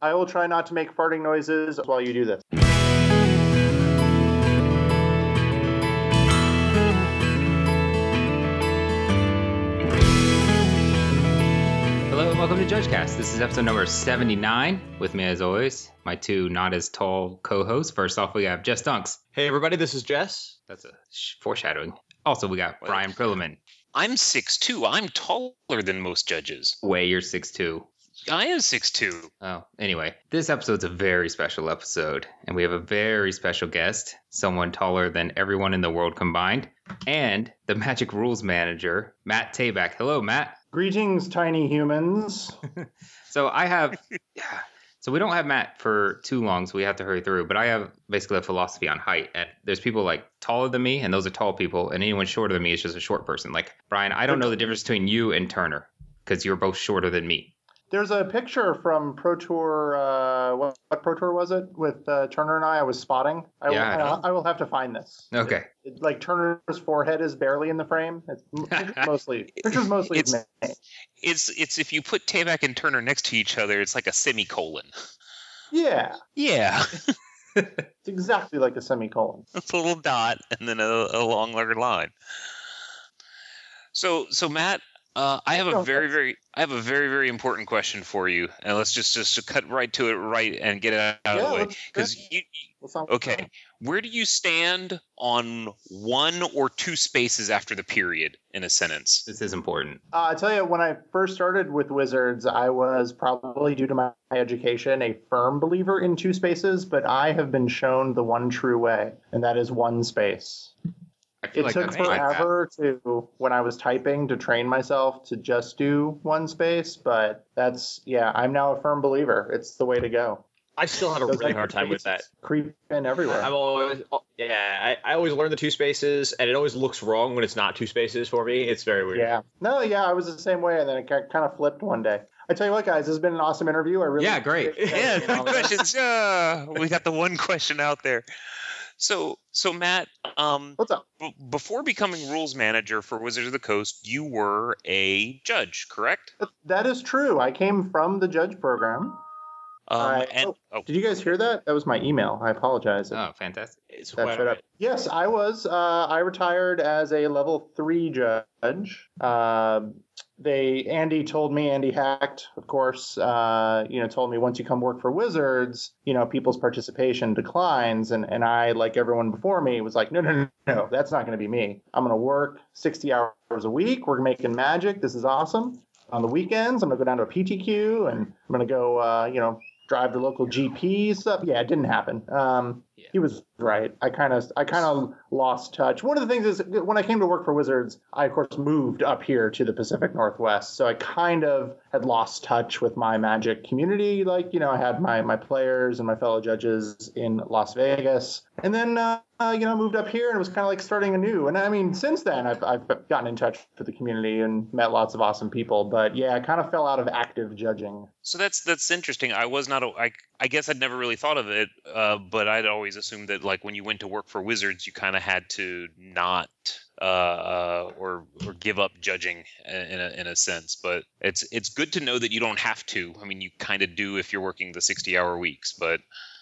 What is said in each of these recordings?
I will try not to make farting noises while you do this. Hello and welcome to JudgeCast. This is episode number 79. With me, as always, my two not as tall co hosts. First off, we have Jess Dunks. Hey everybody, this is Jess. That's a sh- foreshadowing. Also, we got Brian Prilliman. I'm 6'2". I'm taller than most judges. Way, you're 6'2. I am 6'2". Oh, anyway, this episode's a very special episode, and we have a very special guest, someone taller than everyone in the world combined, and the Magic Rules manager, Matt Tabak. Hello, Matt. Greetings, tiny humans. So I have, yeah. So we don't have Matt for too long, so we have to hurry through. But I have basically a philosophy on height. And there's people like taller than me, and those are tall people, and anyone shorter than me is just a short person. Like Brian, I don't know the difference between you and Turner because you're both shorter than me. There's a picture from Pro Tour. Uh, what, what Pro Tour was it with uh, Turner and I? I was spotting. I, Yeah, I will, know. I, will have to find this. Okay. It- like Turner's forehead is barely in the frame. It's mostly pictures mostly It's- It's it's if you put Tabak and Turner next to each other, it's like a semicolon. Yeah, Yeah, it's exactly like a semicolon. it's a little dot and then a, a longer line. So so Matt, uh, I have a very very I have a very very important question for you, and let's just just cut right to it right and get it out of the way because you What's on- Okay. Where do you stand on one or two spaces after the period in a sentence? This is important. Uh, I tell you, when I first started with Wizards, I was probably due to my education a firm believer in two spaces, but I have been shown the one true way, and that is one space. I feel It like took that's my path. forever to when I was typing to train myself to just do one space, but that's yeah, I'm now a firm believer. It's the way to go. I still have a Those really hard time with that. spaces Creep in everywhere. I'm always, oh, yeah, I, I always learn the two spaces, and it always looks wrong when it's not two spaces for me. It's very weird. Yeah. No, yeah, I was the same way, and then it kind of flipped one day. I tell you what, guys, this has been an awesome interview. I really Yeah, great. Yeah, You know, good questions. Yeah, we got the one question out there. So, so Matt, um, What's up? b- before becoming rules manager for Wizards of the Coast, you were a judge, correct? That is true. I came from the judge program. Um, I- and oh, Did you guys hear that? That was my email. I apologize. Oh, fantastic. It's That showed up. Yes, I was. Uh, I retired as a level three judge. Um they Andy told me Andy Hecht, of course. Uh, you know, told me once you come work for Wizards, you know, people's participation declines, and and I, like everyone before me, was like, no, no, no, no, that's not going to be me. I'm going to work 60 hours a week. We're making magic. This is awesome. On the weekends, I'm going to go down to a PTQ, and I'm going to go, uh, you know, drive to local GP stuff. Yeah, it didn't happen. Um, Yeah. he was right. I kind of I kind of lost touch. One of the things is when I came to work for Wizards, I of course moved up here to the Pacific Northwest, so I kind of had lost touch with my Magic community. Like you know, I had my my players and my fellow judges in Las Vegas, and then uh, uh, you know moved up here and it was kind of like starting anew. And I mean, since then I've I've gotten in touch with the community and met lots of awesome people. But yeah, I kind of fell out of active judging. so that's that's interesting. I was not. A, I I guess I'd never really thought of it, uh, but I'd always assumed that like when you went to work for Wizards, you kind of had to not uh, uh, or or give up judging in a in a sense. But it's it's good to know that you don't have to. I mean, you kind of do if you're working the sixty hour weeks. But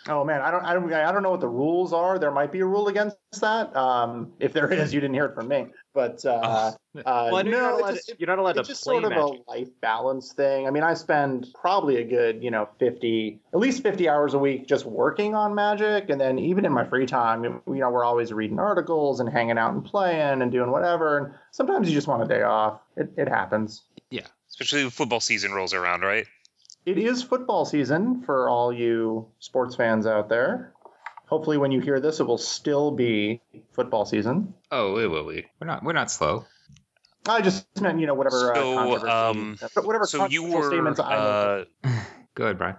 Oh man, I don't, I don't, I don't know what the rules are. There might be a rule against that. Um, if there is, you didn't hear it from me. But uh, uh, Well, know you're, not no, allowed just, you're not allowed to it's just play sort of magic. a life balance thing. I mean, I spend probably a good, you know, fifty, at least fifty hours a week just working on Magic, and then even in my free time, you know, we're always reading articles and hanging out and playing and doing whatever. And sometimes you just want a day off. It, it happens. Yeah, especially when football season rolls around, right? It is football season for all you sports fans out there. Hopefully, when you hear this, it will still be football season. Oh, it will be. We're not. We're not slow. I just meant, you know, whatever. So, uh, controversy- um, uh, whatever So you were statements I make. uh, Go ahead, Brian.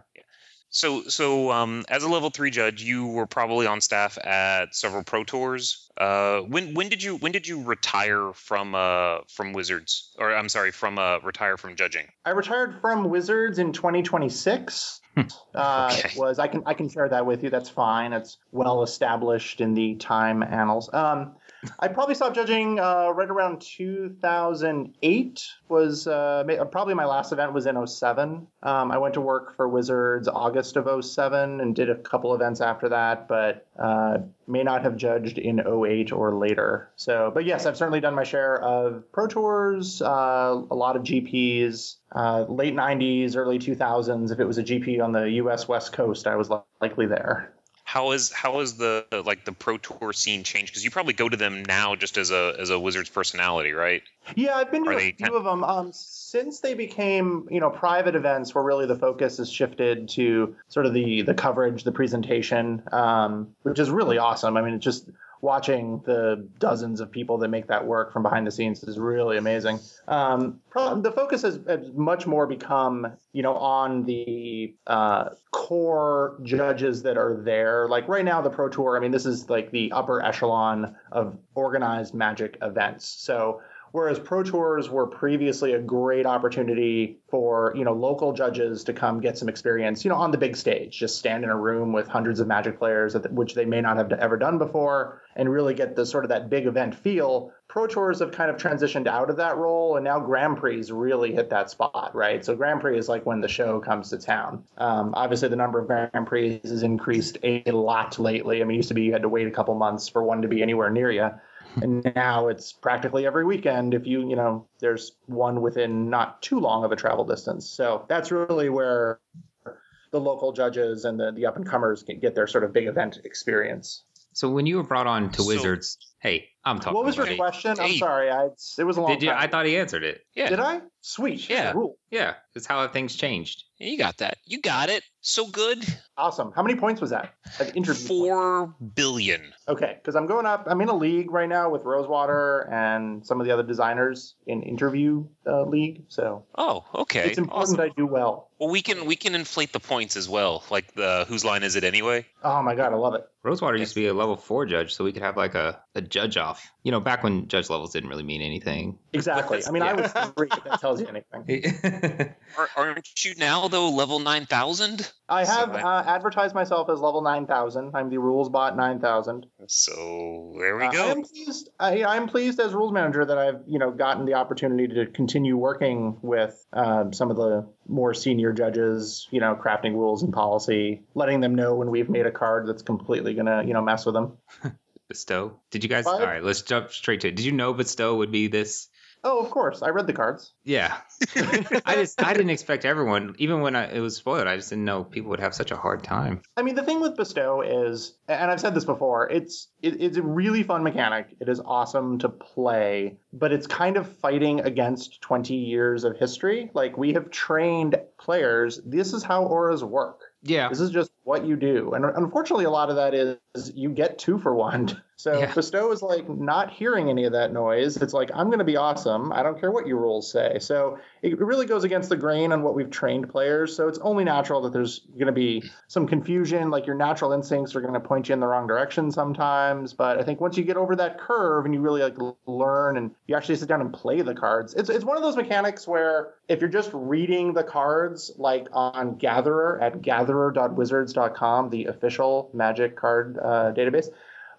So, so um, as a level three judge, you were probably on staff at several pro tours. Uh, when when did you when did you retire from uh from Wizards? Or I'm sorry, from uh retire from judging? I retired from Wizards in 2026. uh, Okay. Was I can I can share that with you. That's fine. It's well established in the time annals. Um, I probably stopped judging uh, right around 2008. Was uh, probably my last event was in 07. Um, I went to work for Wizards August of 07 and did a couple events after that, but uh, may not have judged in 08 or later. So, but yes, I've certainly done my share of pro tours, uh, a lot of GPs, uh, late 90s, early 2000s. If it was a GP on the U.S. West Coast, I was likely there. How is how is the like the pro tour scene changed? Because you probably go to them now just as a as a Wizards personality, right? Yeah, I've been to Are a few kind- of them. Um, since they became, you know, private events, where really the focus has shifted to sort of the the coverage, the presentation, um, which is really awesome. I mean, it's just watching the dozens of people that make that work from behind the scenes is really amazing. Um, the focus has, has much more become, you know, on the uh, core judges that are there. Like right now, the Pro Tour. I mean, this is like the upper echelon of organized Magic events. So whereas pro tours were previously a great opportunity for you know local judges to come get some experience you know on the big stage just stand in a room with hundreds of magic players which they may not have ever done before and really get the sort of that big event feel. Pro tours have kind of transitioned out of that role and now grand prix really hit that spot right? So grand prix is like when the show comes to town. Um, obviously the number of grand prix has increased a lot lately. I mean it used to be you had to wait a couple months for one to be anywhere near you and now it's practically every weekend if you you know there's one within not too long of a travel distance. So that's really where the local judges and the, the up and comers can get their sort of big event experience. So when you were brought on to So- Wizards, hey, I'm talking. what was your buddy. question i'm sorry i it was a long time. Did you? time I thought he answered it. Yeah, did i sweet Yeah. Cool. Yeah, it's how things changed. you got that. You got it. So good. awesome how many points was that like interview points? Four billion. Okay, because I'm going up. I'm in a league right now with Rosewater and some of the other designers in interview uh, league. So Oh, okay. it's important Awesome. I do well. Well, we can we can inflate the points as well. Like the whose line is it anyway? Oh my god, I love it. Rosewater used to be a level four judge, so we could have like a, a judge off. You know, back when judge levels didn't really mean anything. Exactly. I mean, I was Yeah. three. If that tells you anything. Are, aren't you now though level nine thousand? I have So I- uh, advertised myself as level nine thousand. I'm the rules bot nine thousand. So there we Uh, I go. am pleased. I, I'm pleased as rules manager that I've you know gotten the opportunity to continue working with um, some of the more senior judges. You know, crafting rules and policy, letting them know when we've made a card that's completely gonna you know mess with them. Bestow. Did you guys? Five. All right, let's jump straight to it. Did you know Bestow would be this? Oh, of course. I read the cards. Yeah, I just I didn't expect everyone, even when I, it was spoiled, I just didn't know people would have such a hard time. I mean, the thing with Bestow is, and I've said this before, it's it, it's a really fun mechanic. It is awesome to play, but it's kind of fighting against 20 years of history. Like we have trained players. This is how auras work. Yeah, This is just what you do. And unfortunately, a lot of that is you get two for one. So Yeah. Bestow is like not hearing any of that noise. It's like, I'm going to be awesome. I don't care what your rules say. So it really goes against the grain on what we've trained players. So it's only natural that there's going to be some confusion. Like your natural instincts are going to point you in the wrong direction sometimes. But I think once you get over that curve and you really like learn and you actually sit down and play the cards, it's, it's one of those mechanics where if you're just reading the cards like on Gatherer at gatherer.wizards.com, the official magic card uh, database,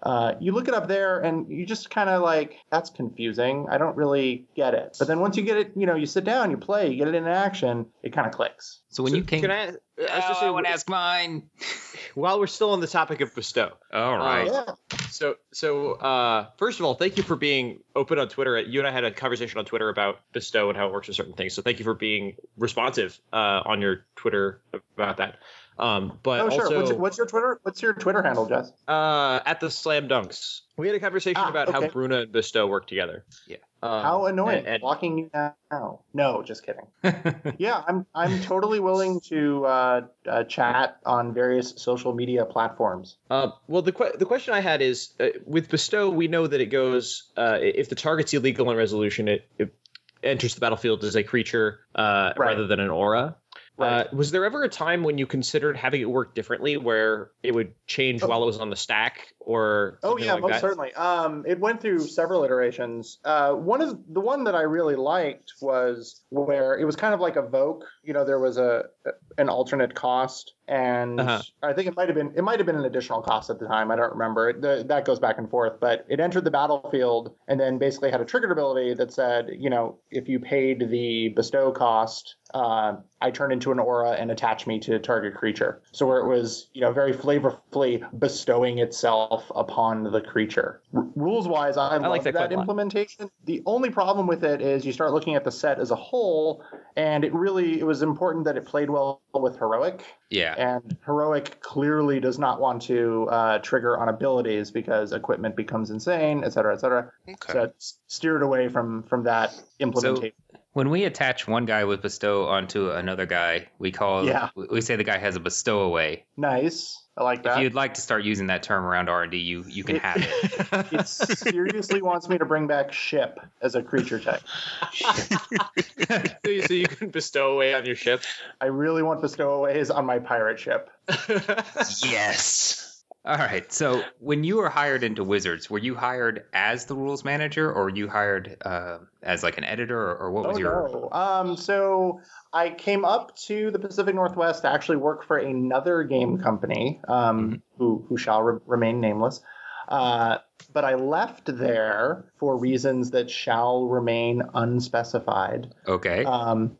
uh, you look it up there and you just kind of like that's confusing i don't really get it but then once you get it you know you sit down you play you get it in action it kind of clicks So when So you came, can I, I was oh, just I want to ask mine. while we're still on the topic of bestow, All right. yeah So, so uh, first of all, thank you for being open on Twitter. You and I had a conversation on Twitter about Bestow and how it works with certain things. So, thank you for being responsive uh, on your Twitter about that. Um, but oh sure also what's, what's your twitter what's your twitter handle jess uh, at the Slam Dunks, we had a conversation Ah, about how okay. Bruna and Bestow work together. Yeah. Um, how annoying and- and- blocking you now no just kidding yeah i'm i'm totally willing to uh, uh, chat on various social media platforms Uh, well, the que- the question I had is uh, with bestow, we know that it goes uh, if the target's illegal in resolution, it, it enters the battlefield as a creature uh, Right. rather than an aura. Right. Uh, was there ever a time when you considered having it work differently, where it would change Oh. while it was on the stack, or Oh yeah, like most that? certainly. Um, it went through several iterations. Uh, one of the one that I really liked was where it was kind of like evoke You know, there was a an alternate cost, and Uh-huh. I think it might have been it might have been an additional cost at the time. I don't remember. It, the, that goes back and forth, but it entered the battlefield and then basically had a triggered ability that said, you know, if you paid the bestow cost, uh, I turn into an aura and attach me to a target creature. So where it was, you know, very flavorfully bestowing itself upon the creature. R- rules wise, I, love like that that implementation. The only problem with it is you start looking at the set as a whole, and it really it was important that it played well with heroic. Yeah. And heroic clearly does not want to uh, trigger on abilities because equipment becomes insane, et cetera, et cetera. Okay. So it's steered away from from that implementation. When we attach one guy with bestow onto another guy, we call Yeah. we we say the guy has a bestow away. nice, I like If you'd like to start using that term around R and D, you you can It- have it. It seriously wants me to bring back ship as a creature type. so, you, so you can bestow away on your ship. I really want bestowaways on my pirate ship. yes. All right. So when you were hired into Wizards, were you hired as the rules manager, or were you hired uh, as like an editor, or, or what was oh your? no. Um, so I came up to the Pacific Northwest to actually work for another game company, um, who who shall re- remain nameless. Uh, but I left there for reasons that shall remain unspecified. Okay. Um,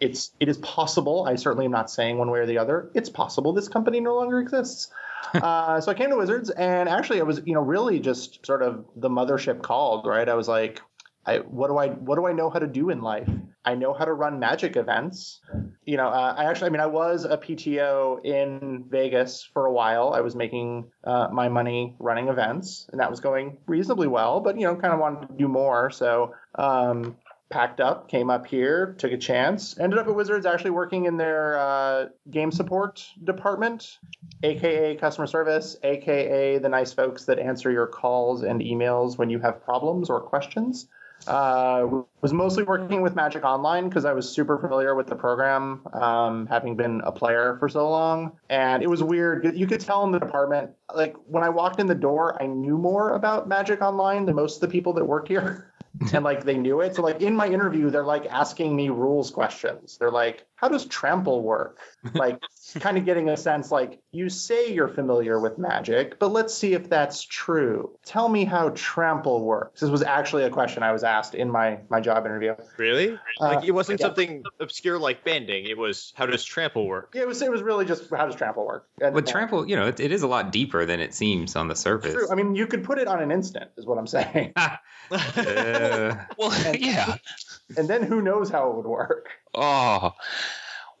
it's it is possible. I certainly am not saying one way or the other. It's possible this company no longer exists. Uh, so I came to Wizards, and actually, I was you know really just sort of the mothership called. Right, I was like, I what do I what do I know how to do in life? I know how to run magic events. You know, uh, I actually, I mean, I was a PTO in Vegas for a while. I was making uh, my money running events, and that was going reasonably well. But you know, kind of wanted to do more. So um, packed up, came up here, took a chance, ended up at Wizards actually working in their uh, game support department, aka customer service, aka the nice folks that answer your calls and emails when you have problems or questions. Uh, was mostly working with Magic Online because I was super familiar with the program, um, having been a player for so long. And it was weird. You could tell in the department, like when I walked in the door, I knew more about Magic Online than most of the people that worked here. and like they knew it. So like in my interview, they're like asking me rules questions. They're like, "How does trample work?" Like kind of getting a sense like you say you're familiar with magic, but let's see if that's true. Tell me how trample works. This was actually a question I was asked in my my job interview. Really? Like it wasn't yeah. something obscure like bending. It was how does trample work? Yeah, it was it was really just how does trample work? And, But uh, trample, you know, it, it is a lot deeper than it seems on the surface. True. I mean, you could put it on an instant, is what I'm saying, Uh, Well, And- yeah. and then who knows how it would work. Oh.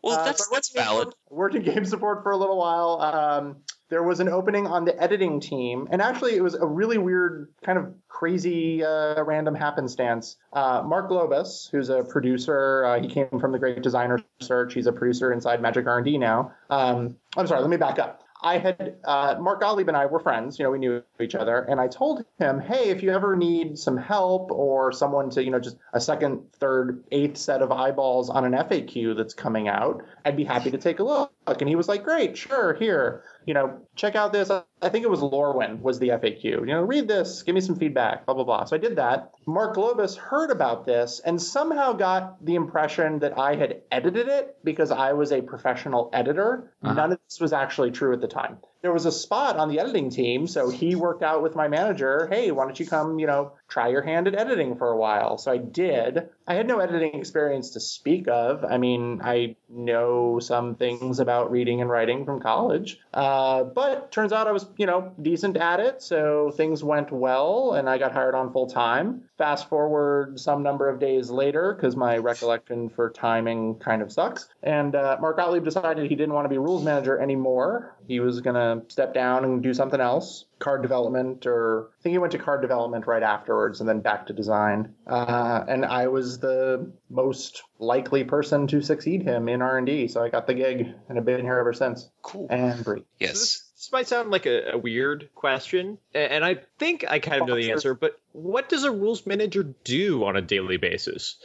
Well, Uh, that's that's worked valid. Worked in game support for a little while. Um, there was an opening on the editing team, and actually, it was a really weird, kind of crazy, uh, random happenstance. Uh, Mark Globus, who's a producer, uh, he came from the Great Designer Search. He's a producer inside Magic R&D now. Um, I'm sorry, let me back up. I had uh, Mark Gottlieb and I were friends. You know, we knew each other, and I told him, "Hey, if you ever need some help or someone to, you know, just a second, third, eighth set of eyeballs on an FAQ that's coming out, I'd be happy to take a look." And he was like, "Great, sure, here, you know, check out this." I think it was Lorwyn was the FAQ. You know, read this, give me some feedback, blah blah blah. So I did that. Mark Globus heard about this and somehow got the impression that I had edited it because I was a professional editor. Uh-huh. None of this was actually true at the time. There was a spot on the editing team, so he worked out with my manager. Hey, why don't you come, you know, try your hand at editing for a while? So I did. I had no editing experience to speak of. I mean, I know some things about reading and writing from college, uh, but turns out I was, you know, decent at it. So things went well, and I got hired on full time. Fast forward some number of days later, because my recollection for timing kind of sucks. And uh, Mark Gottlieb decided he didn't want to be rules manager anymore. He was going to step down and do something else, card development, or I think he went to card development right afterwards, and then back to design. Uh, and I was the most likely person to succeed him in R&D, so I got the gig, and I've been here ever since. Cool. And Bree. So Yes. this, this might sound like a, a weird question, and I think I kind of know the answer. But what does a rules manager do on a daily basis?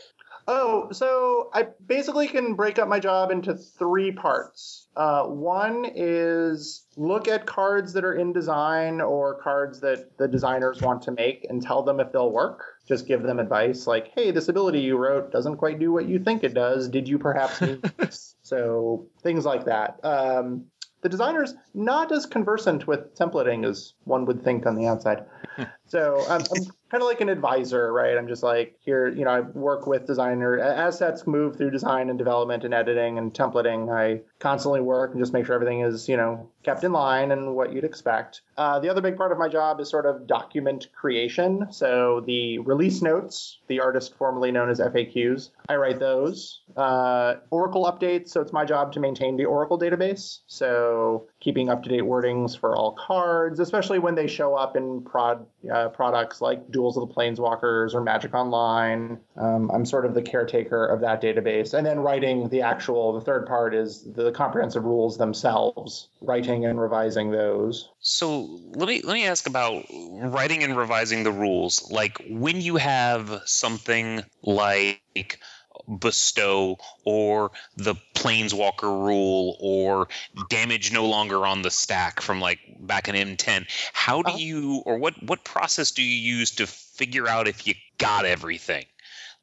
Oh, so I basically can break up my job into three parts. Uh, one is look at cards that are in design or cards that the designers want to make and tell them if they'll work. Just give them advice like, hey, this ability you wrote doesn't quite do what you think it does. Did you perhaps need this? So things like that. Um, the designer's not as conversant with templating as one would think on the outside. so I'm, I'm kind of like an advisor, right? I'm just like here, you know, I work with designer as sets move through design and development and editing and templating. I constantly work and just make sure everything is, you know, kept in line and what you'd expect. Uh, the other big part of my job is sort of document creation. So the release notes, the artist formerly known as FAQs, I write those. Uh, Oracle updates. So it's my job to maintain the Oracle database. So keeping up to date wordings for all cards, especially when they show up in prod uh, products like Duels of the Planeswalkers or Magic Online. Um, I'm sort of the caretaker of that database. And then writing the actual, the third part is the comprehensive rules themselves, writing and revising those. So let me let me ask about writing and revising the rules. Like when you have something like bestow or the planeswalker rule or damage no longer on the stack from like back in M10 how do you or what what process do you use to figure out if you got everything?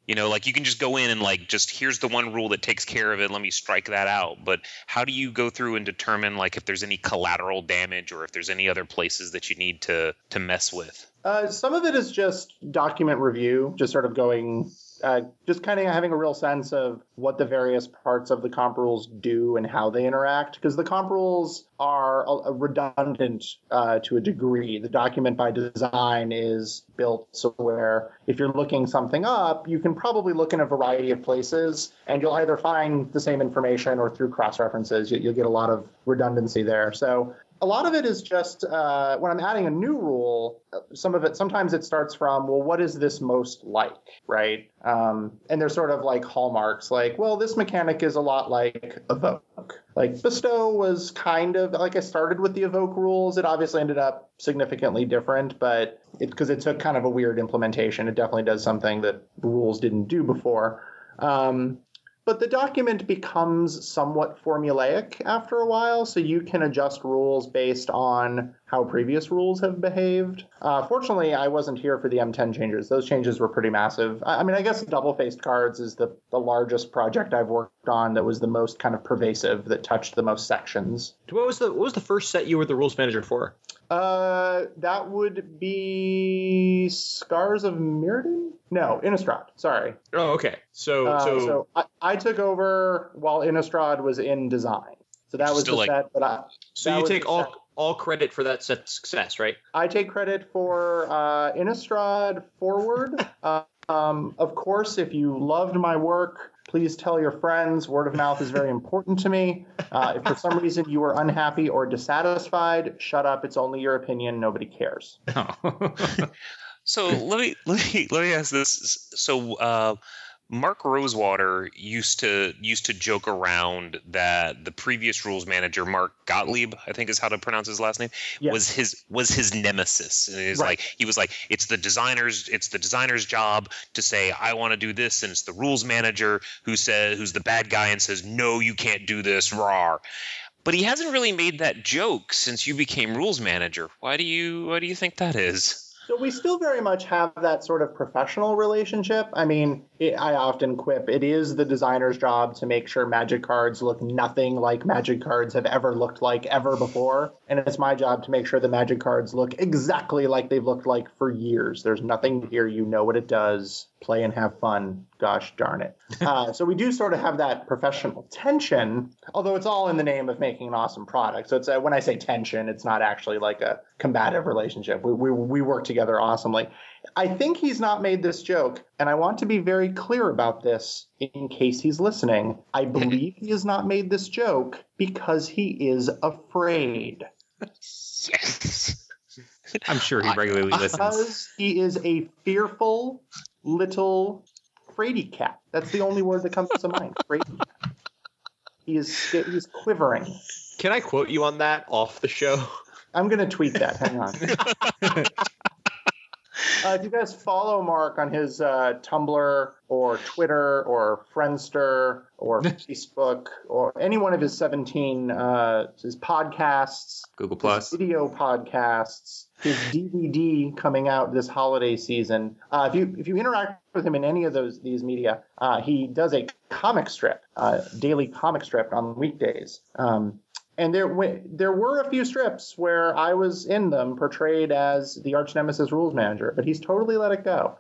You know like you can just go in and like just here's the one rule that takes care of it. Let me strike that out. But how do you go through and determine like if there's any collateral damage or if there's any other places that you need to to mess with? Uh, some of it is just document review, just sort of going, uh, just kind of having a real sense of what the various parts of the comp rules do and how they interact. Because the comp rules are a, a redundant uh, to a degree. The document by design is built so where if you're looking something up, you can probably look in a variety of places and you'll either find the same information or through cross references, you, you'll get a lot of redundancy there. So a lot of it is just uh, when I'm adding a new rule, some of it, sometimes it starts from, well, what is this most like, right? Um, and there's sort of like hallmarks, like, well, this mechanic is a lot like evoke. Like bestow was kind of like I started with the evoke rules. It obviously ended up significantly different, but because it, it, took kind of a weird implementation, it definitely does something that rules didn't do before. Um, but the document becomes somewhat formulaic after a while, so you can adjust rules based on how previous rules have behaved. Uh, fortunately, I wasn't here for the M10 changes. Those changes were pretty massive. I, I mean, I guess double faced cards is the, the largest project I've worked on that was the most kind of pervasive, that touched the most sections. What was the what was the first set you were the rules manager for? Uh, that would be Scars of Mirrodin. No, Innistrad. Sorry. Oh, okay. So, Uh, so, so I, I took over while Innistrad was in design. So that was the like- set that I. so you take all set. all credit for that set's success, right? I take credit for uh, Innistrad forward. um, of course, if you loved my work, please tell your friends. Word of mouth is very important to me. Uh, if for some reason you were unhappy or dissatisfied, shut up. It's only your opinion. Nobody cares. Oh. So let me let me let me ask this. So uh, Mark Rosewater used to used to joke around that the previous rules manager, Mark Gottlieb, I think is how to pronounce his last name, Yes. was his was his nemesis. And he was Right. like he was like it's the designer's it's the designer's job to say I want to do this, and it's the rules manager who says who's the bad guy and says no you can't do this, rar. But he hasn't really made that joke since you became rules manager. Why do you why do you think that is? So we still very much have that sort of professional relationship. I mean, it, I often quip it is the designer's job to make sure magic cards look nothing like magic cards have ever looked like ever before, and it's my job to make sure the magic cards look exactly like they've looked like for years. There's nothing here, you know what it does. Play and have fun. Gosh darn it. Uh, so we do sort of have that professional tension, although it's all in the name of making an awesome product. So it's uh, when I say tension, it's not actually like a combative relationship. We, we, we work together awesomely. I think he's not made this joke, and I want to be very clear about this in case he's listening. I believe he has not made this joke because he is afraid. Yes. I'm sure he regularly listens. Because he is a fearful little fraidy cat. That's the only word that comes to mind. Fraidy cat. He is he's quivering. Can I quote you on that off the show? I'm gonna tweet that. Hang on. Uh, if you guys follow Mark on his uh, Tumblr or Twitter or Friendster or Facebook or any one of his 17 uh, his podcasts, Google his Plus. video podcasts, his DVD coming out this holiday season. Uh, if you if you interact with him in any of those these media, uh, he does a comic strip, uh, daily comic strip on weekdays. Um, And there w- there were a few strips where I was in them portrayed as the arch nemesis rules manager, but he's totally let it go.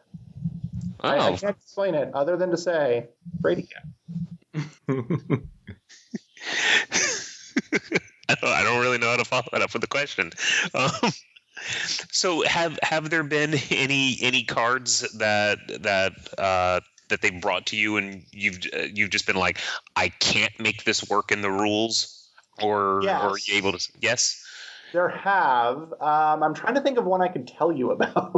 I, I Oh, can't explain it other than to say Brady Cat. I don't, I don't really know how to follow that up with a question. Um, so have have there been any any cards that that uh, that they brought to you and you've uh, you've just been like I can't make this work in the rules or or are you able to yes There have. Um, I'm trying to think of one I can tell you about.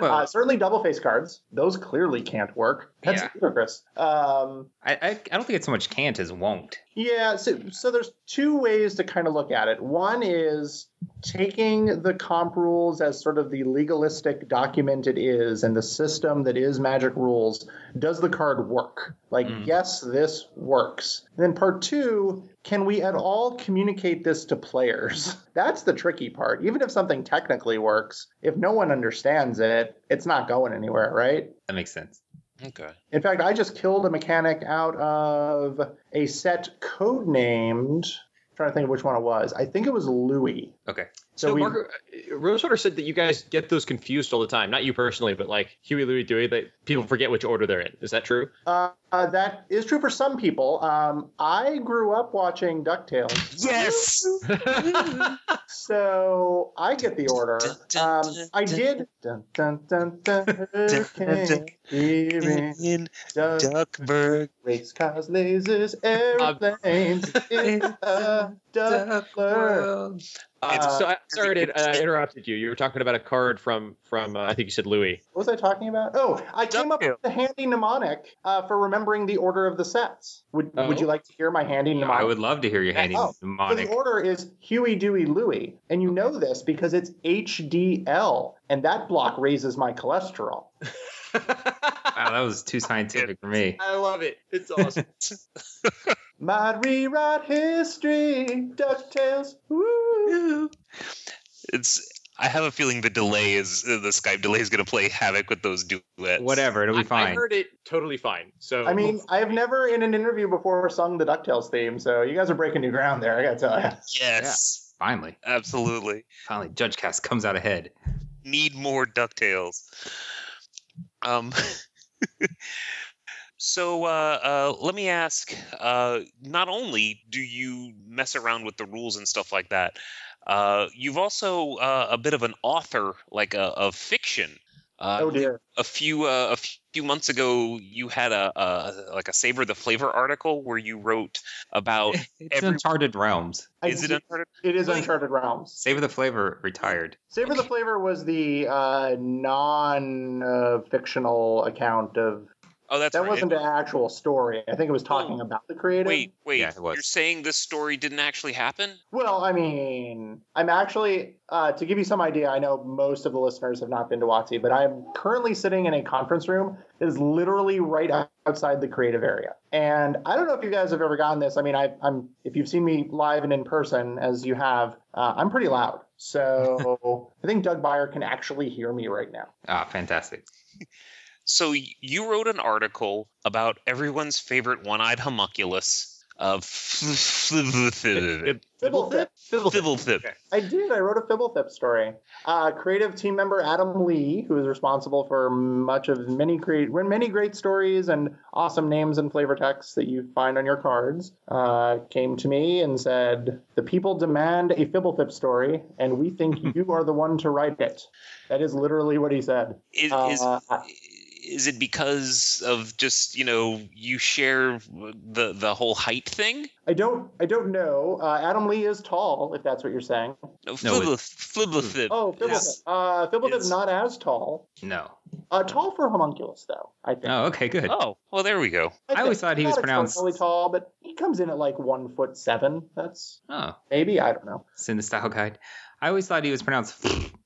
Well- uh, certainly double face cards. Those clearly can't work. That's Yeah. ludicrous. Um, I, I I don't think it's so much can't as won't. Yeah, so, so there's two ways to kind of look at it. One is taking the comp rules as sort of the legalistic document it is and the system that is magic rules. Does the card work? Like, Mm. yes, this works. And then part two, can we at all communicate this to players? That's the tricky part. Even if something technically works, if no one understands it, it's not going anywhere, right? That makes sense. okay In fact, I just killed a mechanic out of a set codenamed. I'm trying to think of which one it was. I think it was Louie. Okay. So, So, we, Marco, uh, Rosewater said that you guys get those confused all the time. Not you personally, but like Huey, Louie, Dewey. That people forget which order they're in. Is that true? uh, uh, that is true for some people. Um, I grew up watching Ducktales, yes so I get the order. Um, I did. Dun, dun, dun, dun, hurricane, Duckburg race cars, lasers, airplanes. It's a duck Uh, Uh, so I, sorry to uh, interrupted you. You were talking about a card from from uh, I think you said Louie. What was I talking about? Oh, I came up with a handy mnemonic uh, for remembering the order of the sets. Would Oh. Would you like to hear my handy mnemonic? I would love to hear your handy Oh, So mnemonic. the order is Huey, Dewey, Louie, and you know this because it's HDL, and that block raises my cholesterol. Wow, that was too scientific for me. I love it. It's awesome. Might rewrite history, Ducktales. Woo! it's I have a feeling the delay is the Skype delay is going to play havoc with those duets. Whatever, it'll be I, I heard it totally fine. So I mean, I have never in an interview before sung the Ducktales theme, so you guys are breaking new ground there. I gotta tell you. Yes, Finally, absolutely. finally, Judge Cast comes out ahead. Need more Ducktales. Um. So uh, uh, let me ask: uh, Not only do you mess around with the rules and stuff like that, uh, you've also uh, a bit of an author, like a, of fiction. Uh, Oh dear. a few uh, a few months ago, you had a, a like a savor the flavor article where you wrote about. It's Every- Uncharted Realms. I- is it Uncharted? It is Really? Uncharted Realms. Savor the Flavor retired. Savor the Flavor was the uh, non-fictional account of Oh, that's that right. wasn't an actual story. I think it was talking Oh. about the creative. Wait, wait. Yeah, it was. You're saying this story didn't actually happen? Well, I mean, I'm actually uh, to give you some idea. I know most of the listeners have not been to WotC, but I'm currently sitting in a conference room that is literally right outside the creative area. And I don't know if you guys have ever gotten this. I mean, I, I'm if you've seen me live and in person, as you have, uh, I'm pretty loud. So I think Doug Beyer can actually hear me right now. Ah, fantastic. So you wrote an article about everyone's favorite one-eyed homunculus of Fblthp. Fblthp. Fblthp. I did. I wrote a Fblthp story. Uh, creative team member Adam Lee, who is responsible for much of many great, many great stories and awesome names and flavor texts that you find on your cards, uh, came to me and said, "The people demand a Fblthp story, and we think you are the one to write it." That is literally what he said. Is, Uh, is is it because of just you know you share the the whole height thing? I don't. I don't know. Uh, Adam Lee is tall, if that's what you're saying. No, No, Fibbleth- Oh, Fblthp. is- Uh, Fblthp's is- not as tall. No. Uh, tall for homunculus, though. I think. Oh, okay, good. Oh, well, there we go. I always thought he was pronounced- extraordinarily tall, but he comes in at like one foot seven. That's Oh, maybe I don't know. it's in the style guide. I always thought he was pronounced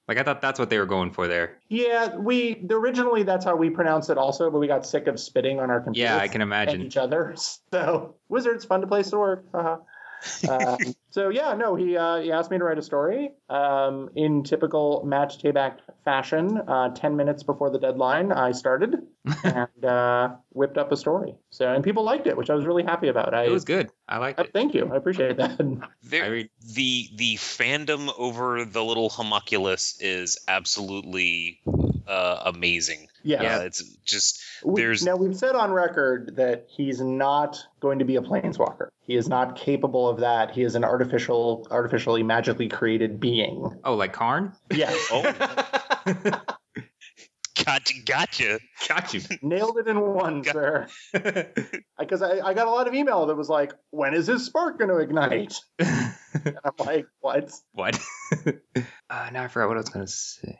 like I thought that's what they were going for there. Yeah, we originally that's how we pronounced it also, but we got sick of spitting on our computers Yeah, I can imagine. each other. So Wizards, fun to play Sword. Uh-huh. um, so yeah, no, he uh, he asked me to write a story um, in typical Matt Tabak fashion. Uh, Ten minutes before the deadline, I started and uh, whipped up a story. So and people liked it, which I was really happy about. I It was good. I liked uh, it. thank you, I appreciate that. There, the the fandom over the little homunculus is absolutely uh, amazing. Yes. Uh, it's just We- there's- now we've said on record that he's not going to be a planeswalker. He is not capable of that. He is an artificial, artificially, magically created being. Oh, like Karn? Yeah. oh gotcha gotcha. Got you. nailed it in one, Got- sir. Because I, I got a lot of email that was like, "When is his spark going to ignite?" And I'm like, "What?" what? uh, now I forgot what I was gonna say.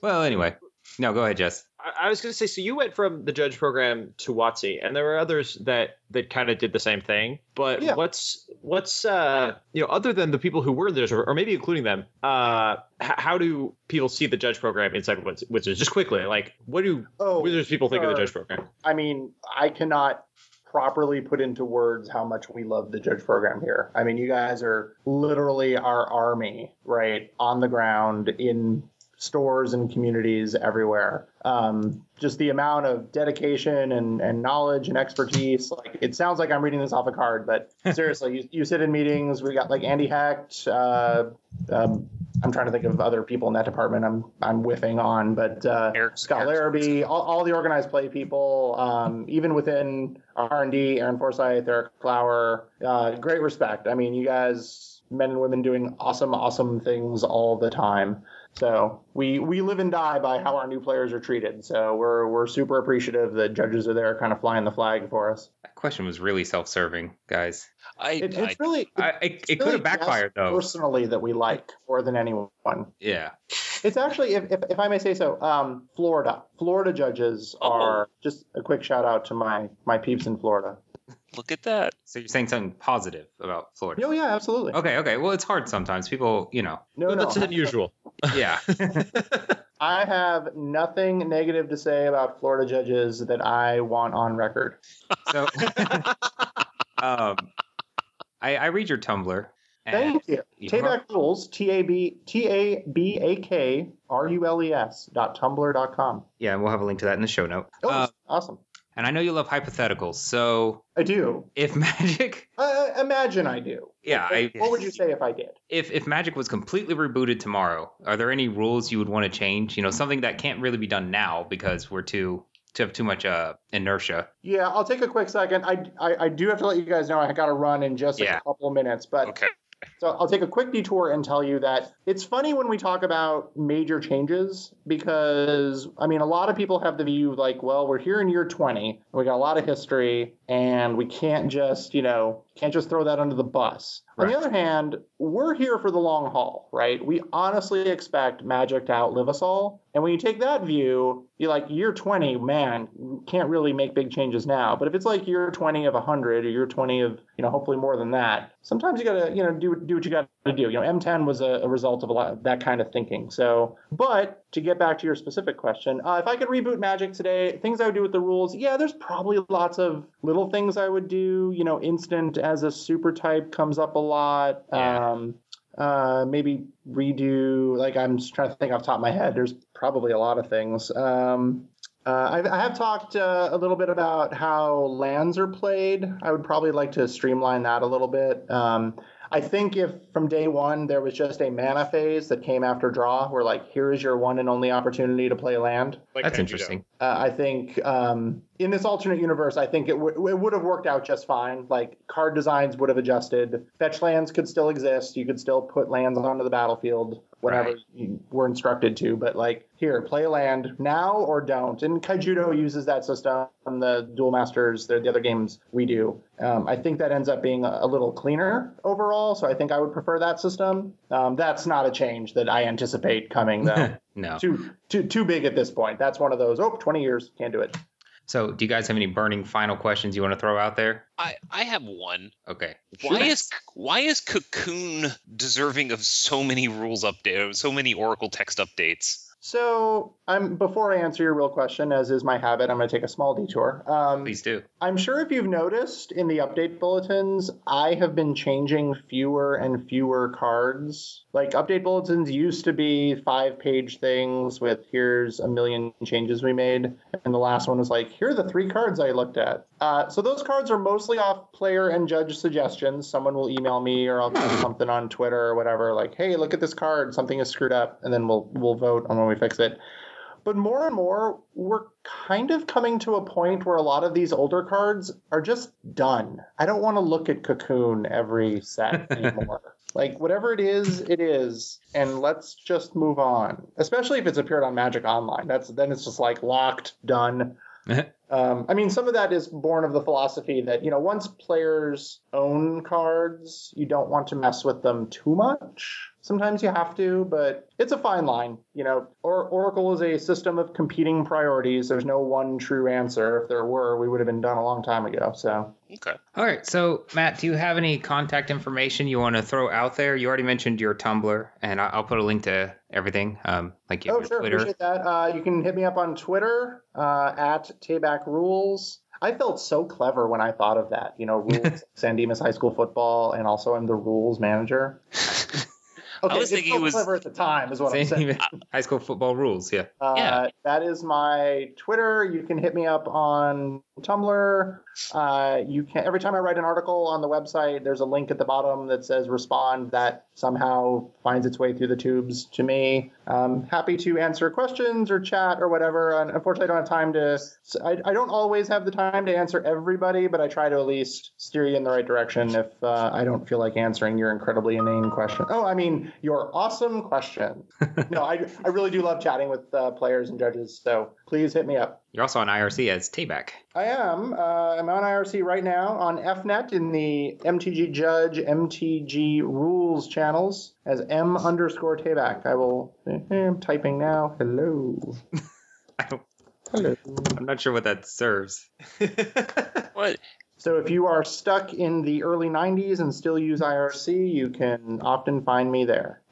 well, anyway, no, go ahead, Jess. I, I was going to say, so you went from the judge program to WotC, and there were others that that kind of did the same thing. But Yeah. what's what's uh you know other than the people who were there, or, or maybe including them, uh, h- how do people see the judge program inside Wiz- Wizards? Just quickly, like what do Oh, Wizards people think of the judge program? I mean, I cannot properly put into words how much we love the judge program here. I mean, you guys are literally our army, right? On the ground in stores and communities everywhere. Um, just the amount of dedication and, and knowledge and expertise. Like, it sounds like I'm reading this off a card, but seriously, you, you sit in meetings. We got like Andy Hecht. Uh, um, I'm trying to think of other people in that department. I'm I'm whiffing on, but uh, Eric- Scott Eric- Larabee, all, all the organized play people, um, even within R and D, Aaron Forsythe, Erik Lauer, uh, great respect. I mean, you guys, men and women, doing awesome, awesome things all the time. So we we live and die by how our new players are treated. So we're we're super appreciative that judges are there, kind of flying the flag for us. That question was really self-serving, guys. I, It, I it's really I, it it could really have backfired though. Personally, that we like more than anyone. Yeah. It's actually, if, if, if I may say so, um, Florida. Florida judges Oh. are just a quick shout out to my my peeps in Florida. Look at that. So you're saying something positive about Florida? Oh yeah, absolutely. Okay, okay. Well, it's hard sometimes. People, you know. No, Well, no. that's unusual. Yeah. I have nothing negative to say about Florida judges that I want on record. so, um, I, I read your Tumblr. And Thank you. you Tabak rules. T a b t a b a k r u l e s dot tumblr dot com. Yeah, we'll have a link to that in the show note. Oh, Uh, awesome. And I know you love hypotheticals. So I do. if magic, Uh, imagine I do. yeah, I, What would you say if I did? if if magic was completely rebooted tomorrow, are there any rules you would want to change? You know, something that can't really be done now because we're too to have too much uh inertia. Yeah, I'll take a quick second. I, I, I do have to let you guys know I got to run in just Yeah. a couple minutes, but Okay. So I'll take a quick detour and tell you that it's funny when we talk about major changes because I mean a lot of people have the view like, well, we're here in year 20, we got a lot of history, and we can't just you know can't just throw that under the bus. On the other hand, we're here for the long haul, right? We honestly expect Magic to outlive us all, and when you take that view, you're like year 20, man, can't really make big changes now. But if it's like year 20 of 100 or year 20 of you know hopefully more than that, sometimes you gotta you know do do what you got to do. You know, M10 was a, a result of a lot of that kind of thinking. So, but to get back to your specific question, uh, if I could reboot Magic today, things I would do with the rules, yeah, there's probably lots of little things I would do. You know, instant as a super type comes up a lot. Yeah. Um, uh, maybe redo. Like I'm just trying to think off the top of my head. There's probably a lot of things. Um, uh, I, I have talked uh, a little bit about how lands are played. I would probably like to streamline that a little bit. Um, I think if from day one there was just a mana phase that came after draw, where like here is your one and only opportunity to play land. Like That's Kaijudo. interesting. Uh, I think um, in this alternate universe, I think it, w- it would have worked out just fine. Like card designs would have adjusted. Fetch lands could still exist. You could still put lands onto the battlefield whenever Right. you were instructed to. But like here, play a land now or don't. And Kaijudo uses that system. The Duel Masters, the, the other games we do. Um, I think that ends up being a, a little cleaner overall. So I think I would prefer that system. Um, that's not a change that I anticipate coming though. no. too too too big at this point. That's one of those. Oh, 20 years can't do it. So, do you guys have any burning final questions you want to throw out there? I, I have one. Okay. Why is why is Cocoon deserving of so many rules updates, so many Oracle text updates? So I'm before I answer your real question, as is my habit, I'm going to take a small detour. Um, Please do. I'm sure if you've noticed in the update bulletins, I have been changing fewer and fewer cards. Like update bulletins used to be five page things with here's a million changes we made, and the last one was like here are the three cards I looked at. Uh, so those cards are mostly off player and judge suggestions. Someone will email me or I'll post something on Twitter or whatever, like hey look at this card, something is screwed up, and then we'll we'll vote on we fix it. But more and more, we're kind of coming to a point where a lot of these older cards are just done. I don't want to look at Cocoon every set anymore. like, whatever it is, it is. And let's just move on. Especially if it's appeared on Magic Online. That's Then it's just like locked, done. Um, I mean, some of that is born of the philosophy that, you know, once players own cards, you don't want to mess with them too much. Sometimes you have to, but it's a fine line. You know, or- Oracle is a system of competing priorities. There's no one true answer. If there were, we would have been done a long time ago. So, Okay. All right. So, Matt, do you have any contact information you want to throw out there? You already mentioned your Tumblr, and I- I'll put a link to everything, um, like your oh, sure. Twitter. Appreciate that. Uh, you can hit me up on Twitter uh, at Tabak Rules. I felt so clever when I thought of that. You know, rules, San Dimas High School football, and also I'm the rules manager. Okay, was it thinking felt it was- clever at the time, is what I'm Same saying. high school football rules. Yeah. Uh, Yeah. That is my Twitter. You can hit me up on Tumblr. Uh, you can every time I write an article on the website, there's a link at the bottom that says respond. That somehow finds its way through the tubes to me. Um, happy to answer questions or chat or whatever. And unfortunately, I don't have time to. I, I don't always have the time to answer everybody, but I try to at least steer you in the right direction if uh, I don't feel like answering your incredibly inane question. Oh, I mean your awesome question. no, I I really do love chatting with uh, players and judges. So please hit me up. You're also on IRC as Tabak. I am. Uh, I'm on IRC right now on EFnet in the MTG Judge, MTG Rules channels as M underscore Tabak. I will. I'm typing now. Hello. I don't, Hello. I'm not sure what that serves. What? So if you are stuck in the early 90s and still use IRC, you can often find me there.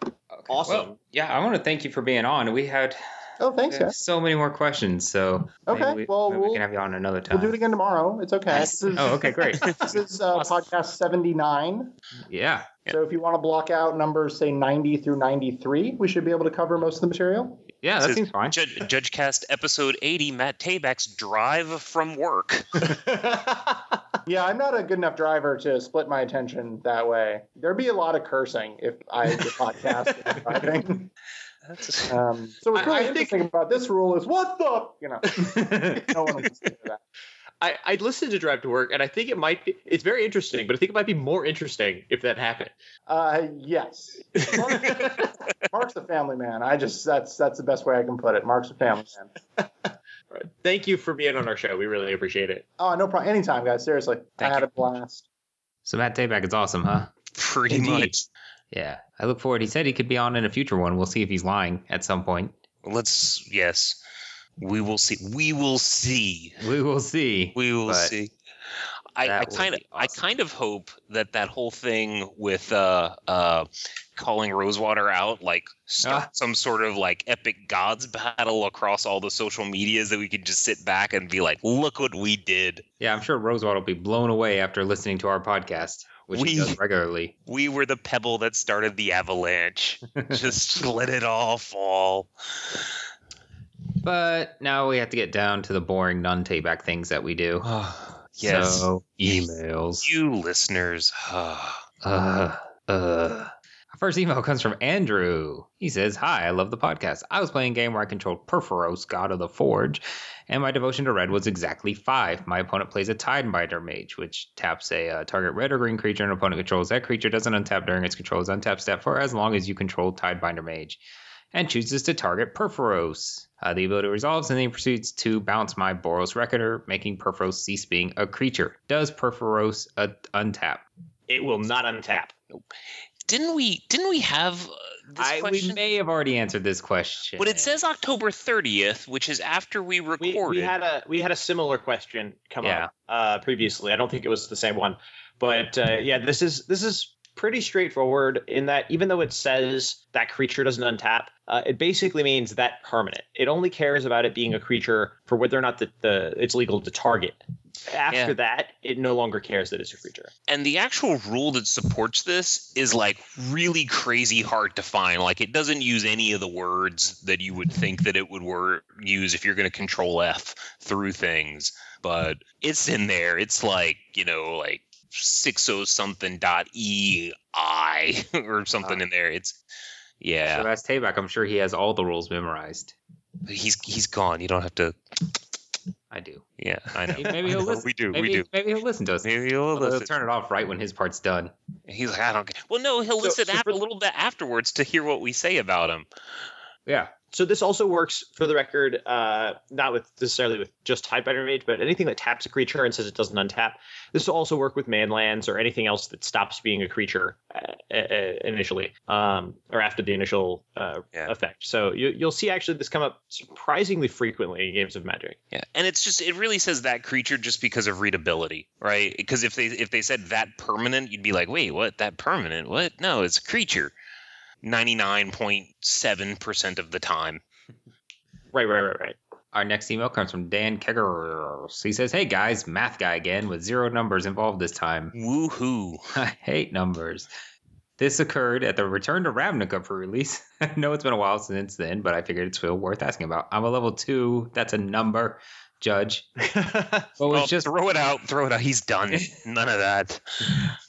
Awesome. Well, yeah, I want to thank you for being on. We had Oh, thanks, guys. so many more questions, so Okay, maybe we, well, maybe we we'll- can have you on another time. We'll do it again tomorrow. It's okay. Nice. This is, Oh, okay, great. this is uh, Awesome. podcast 79. Yeah. So if you want to block out numbers, say 90 through 93, we should be able to cover most of the material. Yeah, that seems fine. Judge, Judge Cast episode 80, Matt Tabak's drive from work. Yeah, I'm not a good enough driver to split my attention that way. There'd be a lot of cursing if I did podcast driving. That's, Um, so what's I- really I think- interesting about this rule is what the you know no one wants to that. I, I listened to Drive to Work, and I think it might be. It's very interesting, but I think it might be more interesting if that happened. Uh, yes, Mark's a family man. I just that's that's the best way I can put it. Mark's a family man. Right. Thank you for being on our show. We really appreciate it. Oh, no problem. Anytime, guys. Seriously, Thank I had you. a blast. so Matt Tabak is awesome, huh? pretty Indeed. much. Yeah. I look forward. He said he could be on in a future one. We'll see if he's lying at some point. Let's, yes. We will see. We will see. We will see. We will But see. I, I kind of be I kind of hope that that whole thing with uh uh calling Rosewater out like start Ah. some sort of like epic gods battle across all the social medias that we could just sit back and be like, look what we did. Yeah, I'm sure Rosewater will be blown away after listening to our podcast, which We- he does regularly. We were the pebble that started the avalanche. just let it all fall. But now we have to get down to the boring non Tabak things that we do. Yes. So, emails. You listeners. Uh, uh. First email comes from Andrew. He says, Hi, I love the podcast. I was playing a game where I controlled Purphoros, god of the Forge, and my devotion to red was exactly five. My opponent plays a Tidebinder Mage, which taps a uh, target red or green creature and opponent controls. That creature doesn't untap during its control's untap step for as long as you control Tidebinder Mage, and chooses to target Purphoros. Uh, the ability resolves, and then he proceeds to bounce my Boros Reckoner, making Purphoros cease being a creature. Does Purphoros uh, untap? It will not untap. Didn't we didn't we have uh, this I, we may have already answered this question. but it says October 30th, which is after we We, recorded. we had a we had a similar question come Yeah. up uh, previously. I don't think it was the same one, but uh, yeah, this is this is pretty straightforward in that even though it says that creature doesn't untap, uh, it basically means that permanent. It only cares about it being a creature for whether or not the, the it's legal to target. After Yeah. that, it no longer cares that it's a creature. and the actual rule that supports this is like really crazy hard to find like it doesn't use any of the words that you would think that it would wor- use if you're going to control f through things but it's in there it's like you know like 60 something dot e i or something Ah. in there it's So yeah that's Tabak. I'm sure he has all the rules memorized. he's he's gone you don't have to I do. yeah i know Maybe he'll listen. we do maybe, we do Maybe he'll listen to us. Maybe he'll Although he'll turn it off right when his part's done. He's like, I don't care. Well, no, he'll So- listen so after, for- a little bit afterwards to hear what we say about him. Yeah. So this also works for the record, uh, not with necessarily with just Tidebinder Mage, but anything that taps a creature and says it doesn't untap. This will also work with manlands or anything else that stops being a creature uh, uh, initially, um, or after the initial uh, Yeah. effect. So you, you'll see actually this come up surprisingly frequently in games of Magic. Yeah, and it's just it really says that creature just because of readability, right? Because if they if they said that permanent, you'd be like, wait, what? That permanent? What? No, it's a creature. Ninety nine point seven percent of the time. Right, right, right, right. Our next email comes from Dan Kegger. He says, Hey guys, math guy again with zero numbers involved this time. Woohoo! I hate numbers. This occurred at the Return to Ravnica for release. I know it's been a while since then, but I figured it's still worth asking about. I'm a level two. That's a number, Judge. But Well, was just throw it out. Throw it out. He's done. None of that.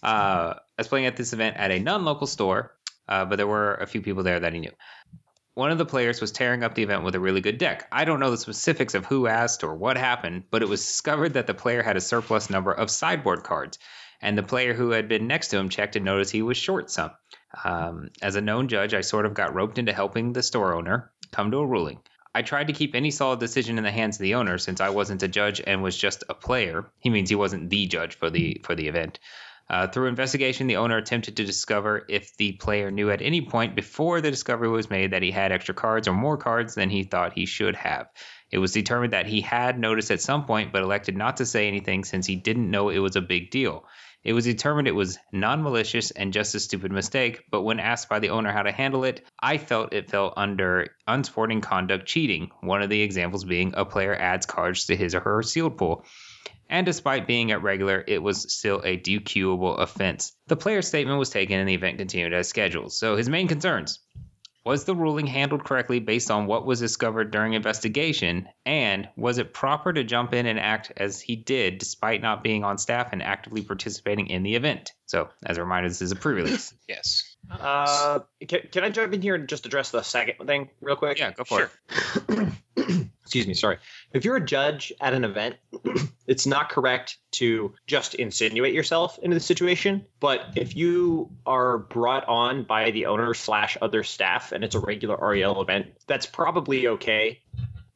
uh, I was playing at this event at a non-local store, uh, but there were a few people there that he knew. One of the players was tearing up the event with a really good deck. I don't know the specifics of who asked or what happened, but it was discovered that the player had a surplus number of sideboard cards, and the player who had been next to him checked and noticed he was short some. Um, as a known judge, I sort of got roped into helping the store owner come to a ruling. I tried to keep any solid decision in the hands of the owner since I wasn't a judge and was just a player. He means he wasn't the judge for the for the event. Uh, through investigation, the owner attempted to discover if the player knew at any point before the discovery was made that he had extra cards or more cards than he thought he should have. It was determined that he had noticed at some point, but elected not to say anything since he didn't know it was a big deal. It was determined it was non malicious and just a stupid mistake, but when asked by the owner how to handle it, I felt it fell under unsporting conduct cheating, one of the examples being a player adds cards to his or her sealed pool and despite being at regular, it was still a DQable offense. The player's statement was taken and the event continued as scheduled. So his main concerns was the ruling handled correctly based on what was discovered during investigation, and was it proper to jump in and act as he did despite not being on staff and actively participating in the event? So, as a reminder, this is a pre release. Yes. Uh, can, can I jump in here and just address the second thing real quick? yeah, go for Sure. it. excuse me, sorry. If you're a judge at an event, it's not correct to just insinuate yourself into the situation. But if you are brought on by the owner slash other staff and it's a regular REL event, that's probably okay.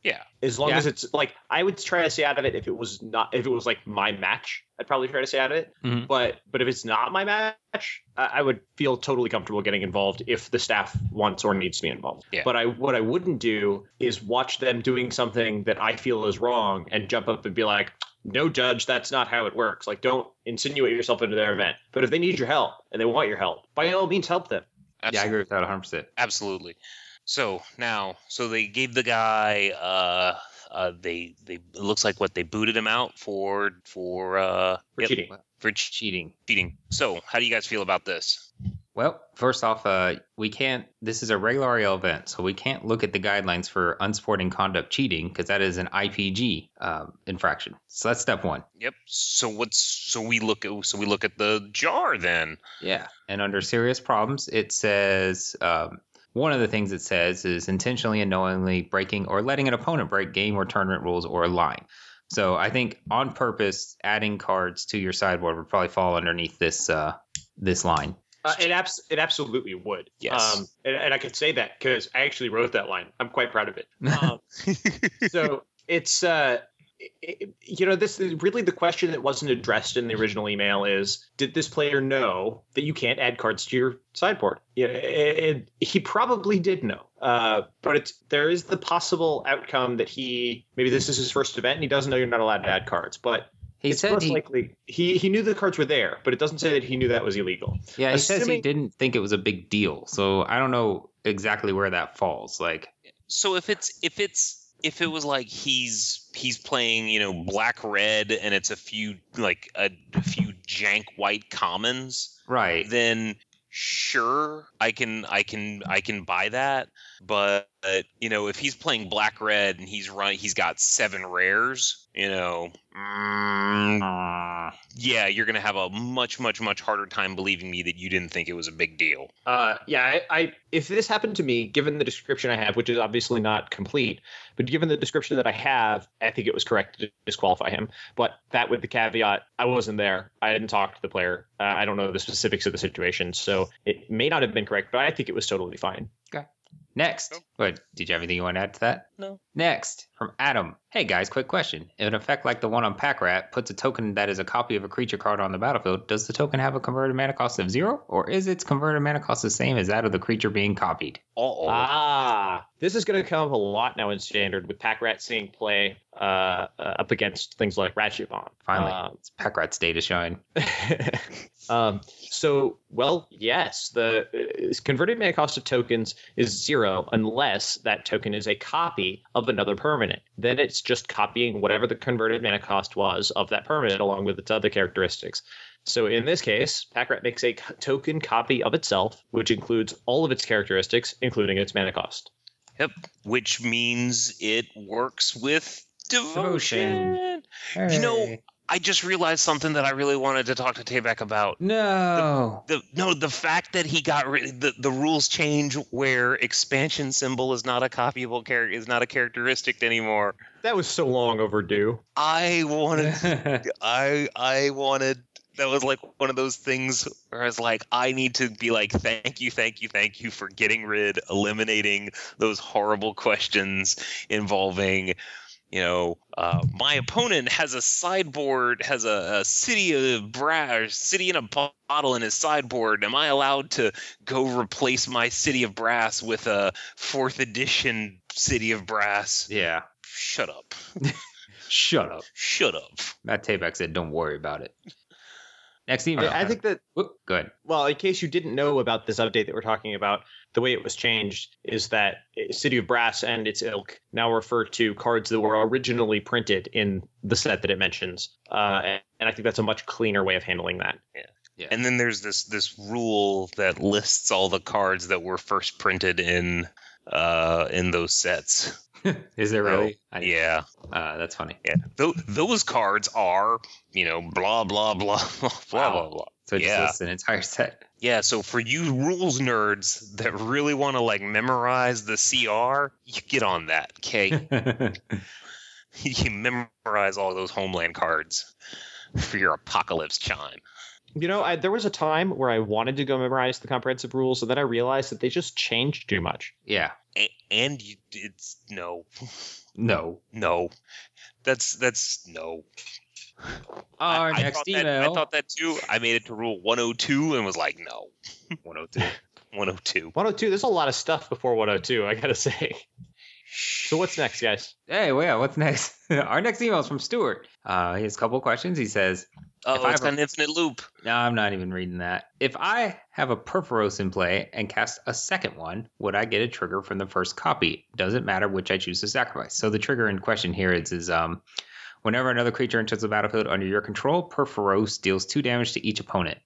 Yeah. As long Yeah. as it's like I would try to stay out of it if it was not if it was like my match, I'd probably try to stay out of it. Mhm. But but if it's not my match, I I would feel totally comfortable getting involved if the staff wants or needs to be involved. Yeah. But I what I wouldn't do is watch them doing something that I feel is wrong and jump up and be like, "No, judge, that's not how it works." Like, don't insinuate yourself into their event. But if they need your help and they want your help, by all means, help them. Yeah, I agree with that 100%. Absolutely. So now, so they gave the guy. Uh, uh, they they it looks like what they booted him out for for uh For yep, cheating. for ch- Cheating. cheating. So how do you guys feel about this? Well, first off, uh, we can't. This is a regular event, so we can't look at the guidelines for unsporting conduct cheating because that is an IPG um, infraction. So that's step one. Yep. So what's so we look at so we look at the jar then. Yeah. And under serious problems, it says um, one of the things it says is intentionally and knowingly breaking or letting an opponent break game or tournament rules or a line. So I think on purpose, adding cards to your sideboard would probably fall underneath this uh, this line. Uh, it abs- it absolutely would. Yes. Um, and, and I could say that because I actually wrote that line. I'm quite proud of it. Um, so it's uh, you know this is really the question that wasn't addressed in the original email is did this player know that you can't add cards to your sideboard yeah it, it- he probably did know uh, but it's there is the possible outcome that he maybe this is his first event and he doesn't know you're not allowed to add cards but He it's said most he, likely he he knew the cards were there, but it doesn't say that he knew that was illegal. yeah, he says he didn't think it was a big deal. So I don't know exactly where that falls. Like, So if it's if it's if it was like he's he's playing you know black red and it's a few like a, a few jank white commons, right? then sure I can I can I can buy that. But you know if he's playing black red and he's run he's got seven rares, you know. mm, yeah, you're gonna have a much, much, much harder time believing me that you didn't think it was a big deal. Uh, yeah, I, I if this happened to me, given the description I have, which is obviously not complete, but given the description that I have, I think it was correct to disqualify him. But that with the caveat, I wasn't there. I didn't talk to the player. Uh, I don't know the specifics of the situation, so it may not have been correct, but I think it was totally fine. Next, Nope. but did you have anything you want to add to that? No. Next, from Adam. Hey guys, quick question. If an effect like the one on Pack Rat puts a token that is a copy of a creature card on the battlefield, does the token have a converted mana cost of zero, or is its converted mana cost the same as that of the creature being copied? Oh, Ah, this is going to come up a lot now in standard with Pack Rat seeing play uh, uh, up against things like Ratchet Bomb. Finally, Uh, it's Pack Rat's day to shine. um, so, well, yes, the uh, converted mana cost of tokens is zero unless that token is a copy of another permanent. Then it's just copying whatever the converted mana cost was of that permanent along with its other characteristics. So in this case, Packrat makes a token copy of itself, which includes all of its characteristics, including its mana cost. Yep. Which means it works with devotion. Devotion. You know- Hey. I just realized something that I really wanted to talk to Tabak about. no. The no, the fact that he got rid the the rules change where expansion symbol is not a copyable character is not a characteristic anymore. That was so long overdue. I wanted I I wanted that was like one of those things where I was like, I need to be like, thank you, thank you, thank you for getting rid, eliminating those horrible questions involving, you know, uh, my opponent has a sideboard, has a, a city of brass, city in a bottle in his sideboard. Am I allowed to go replace my city of brass with a fourth edition city of brass? yeah. Shut up. Shut up. Shut up. Matt Tabak said, "Don't worry about it." Next email. I, I think that Whoop, good. Well, in case you didn't know about this update that we're talking about, the way it was changed is that City of Brass and its ilk now refer to cards that were originally printed in the set that it mentions, uh, and, and I think that's a much cleaner way of handling that. Yeah. And then there's this this rule that lists all the cards that were first printed in uh in those sets. Is there really? I- Yeah, Uh, that's funny. yeah. Th- those cards are, you know, blah blah blah blah blah blah blah. So it just Yeah. lists an entire set. Yeah, so for you rules nerds that really want to like memorize the CR, you get on that, okay? you memorize all those homeland cards for your apocalypse chime. You know, I, there was a time where I wanted to go memorize the comprehensive rules, and then I realized that they just changed too much. yeah. A- and you, it's no, No. no. That's that's no. Our I, I next thought email. That, I thought that too. I made it to rule 102 and was like, no, 102. 102. 102, there's a lot of stuff before 102, I gotta say. So what's next, guys? Hey, well, yeah, what's next? Our next email is from Stuart. Uh, he has a couple of questions. He says, Oh, If I it's have got an infinite loop. No, I'm not even reading that. If I have a Purphoros in play and cast a second one, would I get a trigger from the first copy? Doesn't matter which I choose to sacrifice. So the trigger in question here is, is um, whenever another creature enters the battlefield under your control, Purphoros deals two damage to each opponent.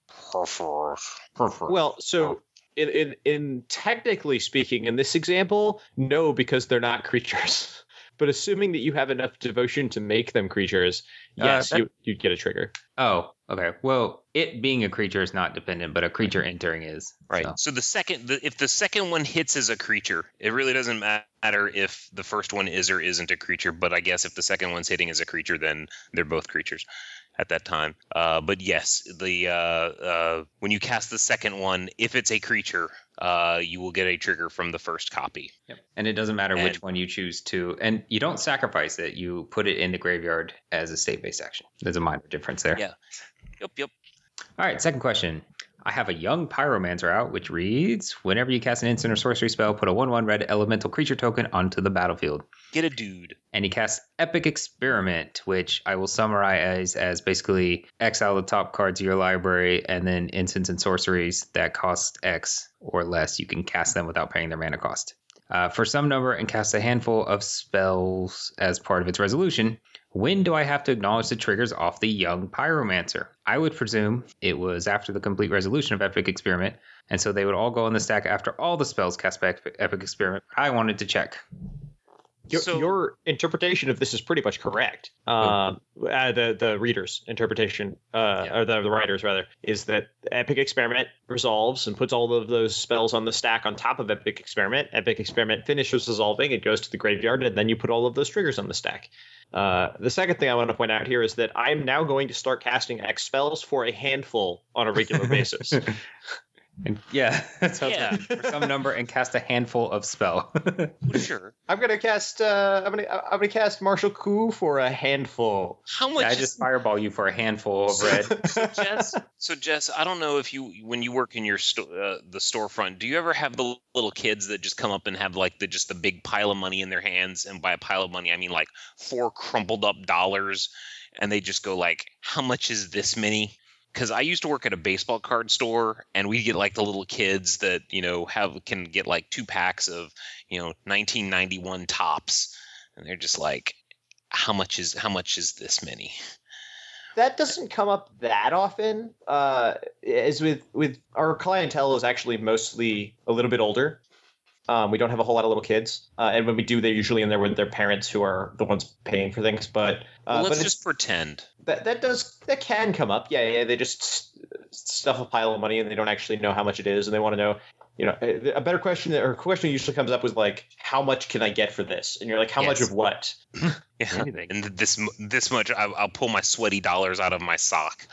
Purphoros. Well, so oh. in, in in technically speaking, in this example, no, because they're not creatures. But assuming that you have enough devotion to make them creatures, Uh, yes, that- you you'd get a trigger. Oh, okay. Well, it being a creature is not dependent, but a creature entering is. Right. So, So the second, the, if the second one hits as a creature, it really doesn't matter if the first one is or isn't a creature. But I guess if the second one's hitting as a creature, then they're both creatures at that time. Uh, but yes, the uh, uh, when you cast the second one, if it's a creature, uh, you will get a trigger from the first copy. Yep. And it doesn't matter which one you choose to, and you don't sacrifice it. You put it in the graveyard as a state-based action. There's a minor difference there. Yeah. Yep. Yep. All right, second question. I have a young pyromancer out, which reads Whenever you cast an instant or sorcery spell, put a 1 1 red elemental creature token onto the battlefield. Get a dude. And he casts Epic Experiment, which I will summarize as basically exile the top cards of your library and then instants and sorceries that cost X or less. You can cast them without paying their mana cost. Uh, for some number and cast a handful of spells as part of its resolution. When do I have to acknowledge the triggers off the young pyromancer? I would presume it was after the complete resolution of Epic Experiment, and so they would all go on the stack after all the spells cast by Epic Experiment. I wanted to check. Your, So- your interpretation of this is pretty much correct. Um, uh, the the reader's interpretation, uh, Yeah. or the, the writer's rather, is that Epic Experiment resolves and puts all of those spells on the stack on top of Epic Experiment. Epic Experiment finishes resolving, it goes to the graveyard, and then you put all of those triggers on the stack. Uh, the second thing I want to point out here is that I'm now going to start casting X spells for a handful on a regular basis. And yeah, that's Yeah. for some number and cast a handful of spell. Sure. I'm gonna cast. Uh, I'm gonna. I'm gonna cast Martial Coup for a handful. How much? I is- just fireball you for a handful of red. so Jess, so Jess, I don't know if you, when you work in your sto- uh, the storefront, do you ever have the little kids that just come up and have like the just the big pile of money in their hands, and by a pile of money I mean like four crumpled up dollars, and they just go like, "How much is this many?" Because I used to work at a baseball card store, and we get like the little kids that you know have can get like two packs of you know 1991 Topps, and they're just like, "How much is how much is this many?" that doesn't come up that often. Uh, as with with our clientele is actually mostly a little bit older. Um, we don't have a whole lot of little kids, uh, and when we do, they're usually in there with their parents, who are the ones paying for things. But uh, Well, let's it's- just pretend. that that does that can come up. Yeah, yeah. They just stuff a pile of money and they don't actually know how much it is, and they want to know. You know, a a better question or a question usually comes up with like, how much can I get for this? And you're like, how much of what? Yeah, Anything. and this this much, I, I'll pull my sweaty dollars out of my sock.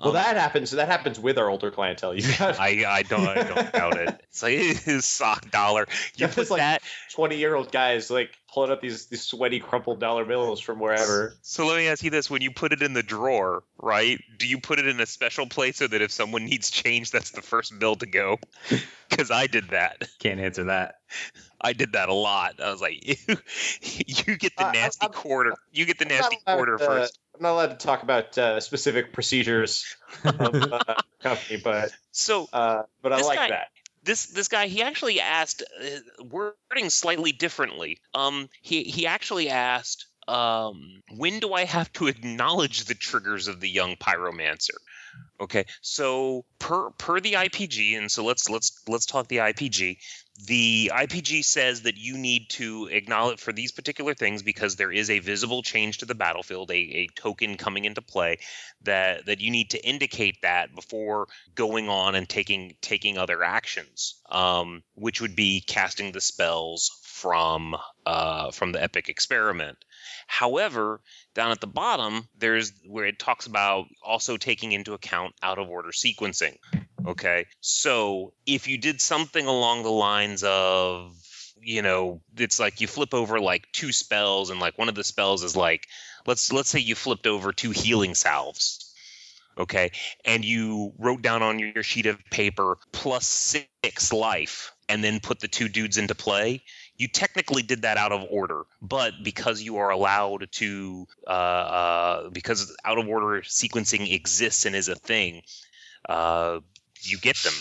Well, Um, that happens. That happens with our older clientele. You got I I don't I don't doubt it. It's like his sock dollar. You Yeah, put it's like- that. twenty year old guys like pulling up these these sweaty crumpled dollar bills from wherever. So let me ask you this: When you put it in the drawer, right? Do you put it in a special place so that if someone needs change, that's the first bill to go? Because I did that. Can't answer that. I did that a lot. I was like, you, you get the I- I- nasty quarter. You get the I'm nasty allowed quarter to- first. I'm not allowed to talk about uh, specific procedures of uh, company, but So uh, but I like guy- that. this this guy he actually asked uh, wording slightly differently um he he actually asked um when do i have to acknowledge the triggers of the young pyromancer okay so per per the ipg and so let's let's let's talk the ipg the IPG says that you need to acknowledge for these particular things because there is a visible change to the battlefield, a, a token coming into play that that you need to indicate that before going on and taking taking other actions, um, which would be casting the spells from uh, from the epic experiment. However, down at the bottom, there's where it talks about also taking into account out of order sequencing. Okay, so if you did something along the lines of you know it's like you flip over like two spells and like one of the spells is like let's let's say you flipped over two healing salves okay and you wrote down on your sheet of paper plus six life and then put the two dudes into play you technically did that out of order but because you are allowed to uh, uh, because out of order sequencing exists and is a thing uh, you get them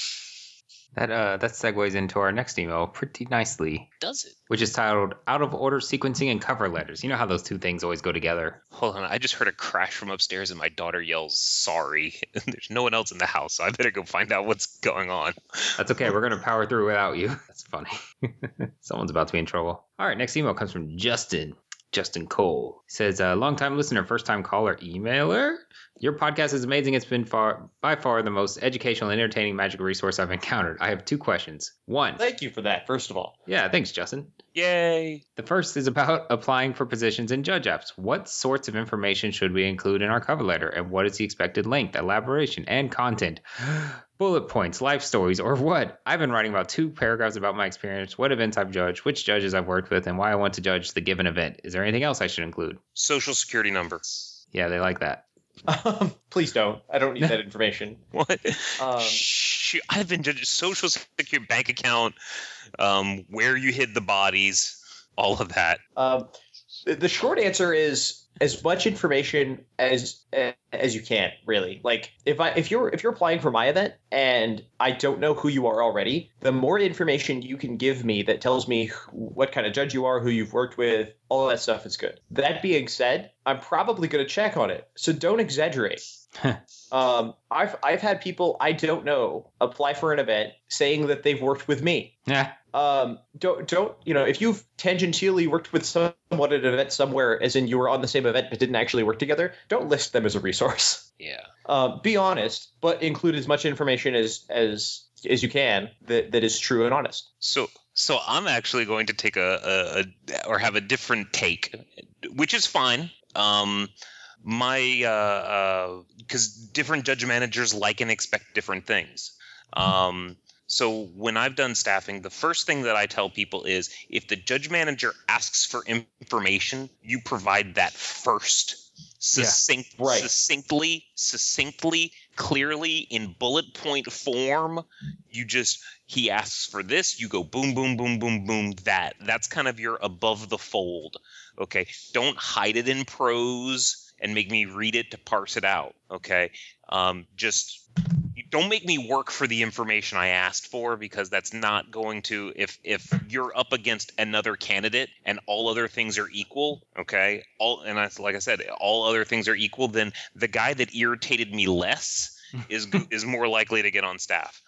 That uh, that segues into our next email pretty nicely, does it which is titled "Out of Order Sequencing and Cover Letters." You know how those two things always go together. Hold on, I just heard a crash from upstairs and my daughter yells sorry. There's no one else in the house, so I better go find out what's going on. That's okay. We're gonna power through without you. That's funny. Someone's about to be in trouble. All right, next email comes from Justin. Justin Cole He says, uh, a "Long time listener, first time caller, emailer. Your podcast is amazing. It's been far by far the most educational and entertaining magic resource I've encountered. I have two questions. One, Thank you for that. First of all, yeah, thanks, Justin. Yay! The first is about applying for positions in judge apps. What sorts of information should we include in our cover letter, and what is the expected length, elaboration, and content? Bullet points, life stories, or what? I've been writing about two paragraphs about my experience, what events I've judged, which judges I've worked with, and why I want to judge the given event. Is there anything else I should include? Social security number. Yeah, they like that. Um, please don't. I don't need that information. What? Um, Shoot, I've been judged social security bank account, um, where you hid the bodies, all of that. Um, the- the short answer is as much information as as you can really. Like if i if you're if you're applying for my event and i don't know who you are already the more information you can give me that tells me wh- what kind of judge you are who you've worked with all that stuff is good. That being said i'm probably going to check on it so don't exaggerate. Um i've i've had people i don't know apply for an event saying that they've worked with me. Yeah. Um, don't don't you know if you've tangentially worked with someone at an event somewhere, as in you were on the same event but didn't actually work together, don't list them as a resource. Yeah. Um, be honest, but include as much information as as as you can that, that is true and honest. So so I'm actually going to take a, a, a or have a different take, which is fine. Um, my uh uh, because different judge managers like and expect different things. Um, so when I've done staffing, the first thing that I tell people is if the judge manager asks for information, you provide that first. Succinct, right. succinctly, succinctly, clearly in bullet point form. You just he asks for this, you go boom, boom, boom, boom, boom. That that's kind of your above the fold. Okay, don't hide it in prose and make me read it to parse it out. Okay, um, just don't make me work for the information I asked for because that's not going to if if you're up against another candidate and all other things are equal, okay? All and that's like I said, all other things are equal, then the guy that irritated me less is is more likely to get on staff.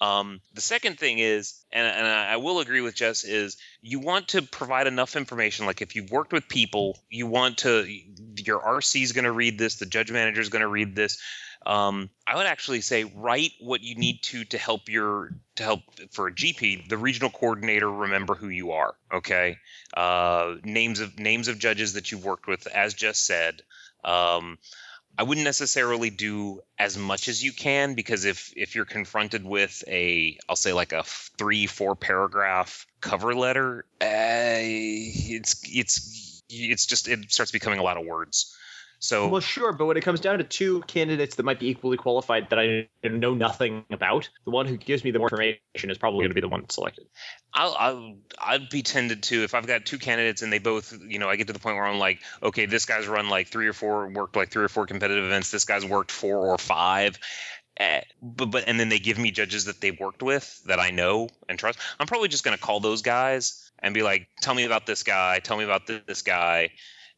Um, the second thing is, and, and I will agree with Jess, is you want to provide enough information. Like if you've worked with people, you want to, your RC is going to read this, the judge manager is going to read this. Um, I would actually say write what you need to to help your to help for a GP. The regional coordinator remember who you are. Okay, uh, names of names of judges that you've worked with, as just said. Um, I wouldn't necessarily do as much as you can because if if you're confronted with a I'll say like a three four paragraph cover letter, uh, it's it's it's just it starts becoming a lot of words. So Well, sure, but when it comes down to two candidates that might be equally qualified that I know nothing about, the one who gives me the more information is probably going to be the one selected. I'll, I'll I'd be tended to if I've got two candidates and they both you know I get to the point where I'm like okay this guy's run like three or four worked like three or four competitive events this guy's worked four or five eh, but but and then they give me judges that they've worked with that I know and trust I'm probably just gonna call those guys and be like tell me about this guy tell me about this guy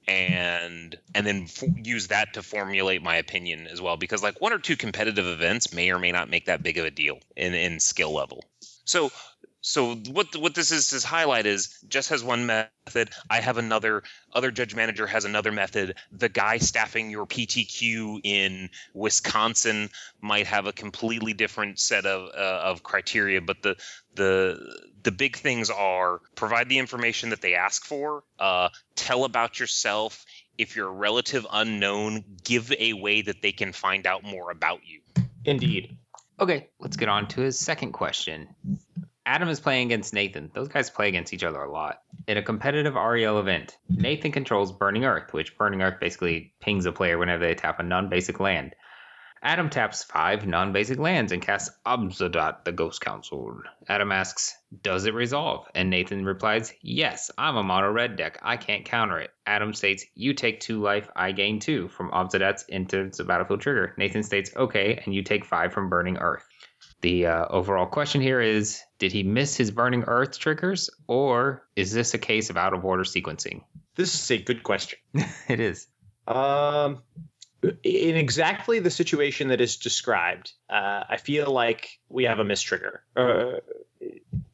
and and then f- use that to formulate my opinion as well because like one or two competitive events may or may not make that big of a deal in in skill level so so what what this is to highlight is Jess has one method. I have another. Other judge manager has another method. The guy staffing your PTQ in Wisconsin might have a completely different set of uh, of criteria. But the the the big things are provide the information that they ask for. Uh, tell about yourself. If you're a relative unknown, give a way that they can find out more about you. Indeed. Okay, let's get on to his second question. Adam is playing against Nathan. Those guys play against each other a lot. In a competitive REL event, Nathan controls Burning Earth, which Burning Earth basically pings a player whenever they tap a non basic land. Adam taps five non basic lands and casts Obzedat, the Ghost Council. Adam asks, Does it resolve? And Nathan replies, Yes, I'm a mono red deck. I can't counter it. Adam states, You take two life, I gain two from Obzedat's into the battlefield trigger. Nathan states, Okay, and you take five from Burning Earth. The uh, overall question here is Did he miss his Burning Earth triggers, or is this a case of out of order sequencing? This is a good question. it is. Um, in exactly the situation that is described, uh, I feel like we have a mistrigger. Uh,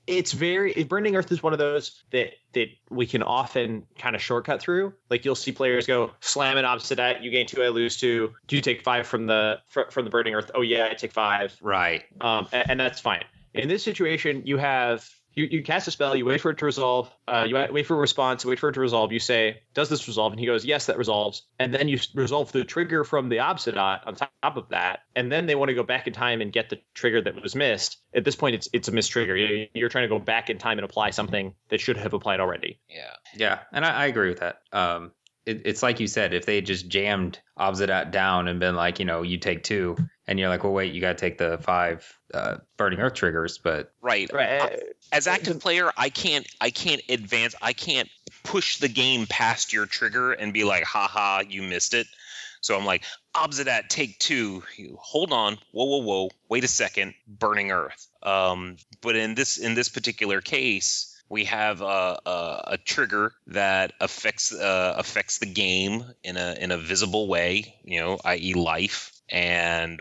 it's very Burning Earth is one of those that that we can often kind of shortcut through. Like you'll see players go slam an Obzedat, you gain two, I lose two. Do you take five from the fr- from the Burning Earth? Oh yeah, I take five. Right. Um, and, and that's fine. In this situation, you have you, you cast a spell, you wait for it to resolve, uh, you wait for a response, wait for it to resolve. You say, "Does this resolve?" And he goes, "Yes, that resolves." And then you resolve the trigger from the Obzedat on top of that, and then they want to go back in time and get the trigger that was missed. At this point, it's it's a missed trigger. You- You're trying to go back in time and apply something that should have applied already. Yeah. Yeah, and I, I agree with that. Um, it, it's like you said, if they just jammed Obzedat down and been like, you know, you take two, and you're like, well, wait, you got to take the five uh, burning earth triggers, but Right. Right. As active player, I can't I can't advance. I can't push the game past your trigger and be like, haha, you missed it. So I'm like, Obzedat, take two. You, hold on. Whoa, whoa, whoa. Wait a second. Burning Earth. Um, but in this in this particular case, we have a, a, a trigger that affects uh, affects the game in a in a visible way. You know, i.e., life. And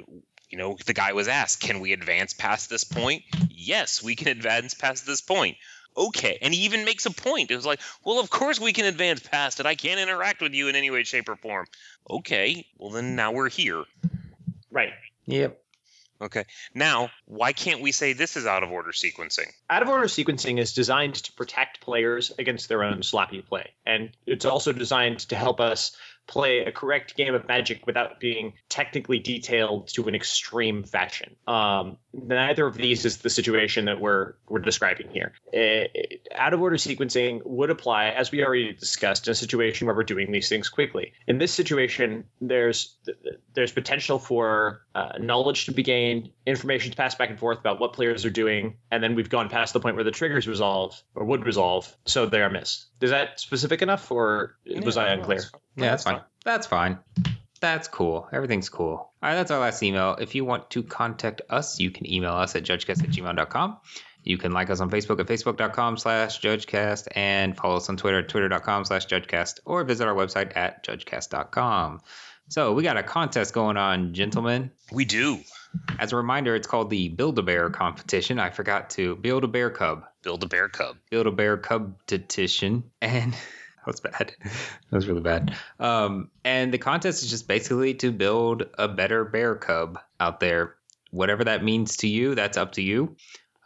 you know, the guy was asked, "Can we advance past this point?" Yes, we can advance past this point. Okay, and he even makes a point. It was like, "Well, of course we can advance past it. I can't interact with you in any way, shape, or form." Okay, well then now we're here. Right. yep. Okay, now why can't we say this is out of order sequencing? Out of order sequencing is designed to protect players against their own sloppy play. And it's also designed to help us play a correct game of magic without being technically detailed to an extreme fashion. Um, neither of these is the situation that we're we're describing here. Eh, out of order sequencing would apply, as we already discussed, in a situation where we're doing these things quickly. In this situation, there's there's potential for uh, knowledge to be gained, information to pass back and forth about what players are doing, and then we've gone past the point where the triggers resolve or would resolve, so they are missed. Is that specific enough, or was I unclear? Yeah, that's fine. That's fine. That's cool. Everything's cool. All right, that's our last email. If you want to contact us, you can email us at judgecast at gmail.com. You can like us on Facebook at facebook.com slash judgecast and follow us on Twitter at twitter.com slash judgecast or visit our website at judgecast.com. So we got a contest going on, gentlemen. We do As a reminder, it's called the Build a Bear competition. I forgot to build a bear cub. build a bear cub. Build a Bear cub competition, and that was bad. That was really bad. Um, and the contest is just basically to build a better bear cub out there. Whatever that means to you, that's up to you.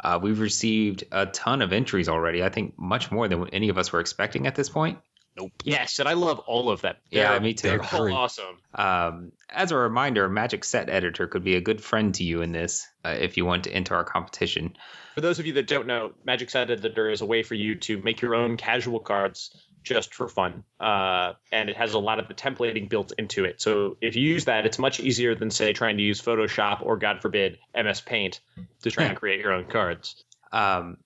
Uh, we've received a ton of entries already. I think much more than any of us were expecting at this point. Nope. Yes, and I love all of them. Yeah, They're- me too. They're all Agree. awesome. Um, as a reminder, Magic Set Editor could be a good friend to you in this uh, if you want to enter our competition. For those of you that don't know, Magic Set Editor is a way for you to make your own casual cards just for fun. Uh, and it has a lot of the templating built into it. So if you use that, it's much easier than, say, trying to use Photoshop or, God forbid, MS Paint to try and create your own cards. Um,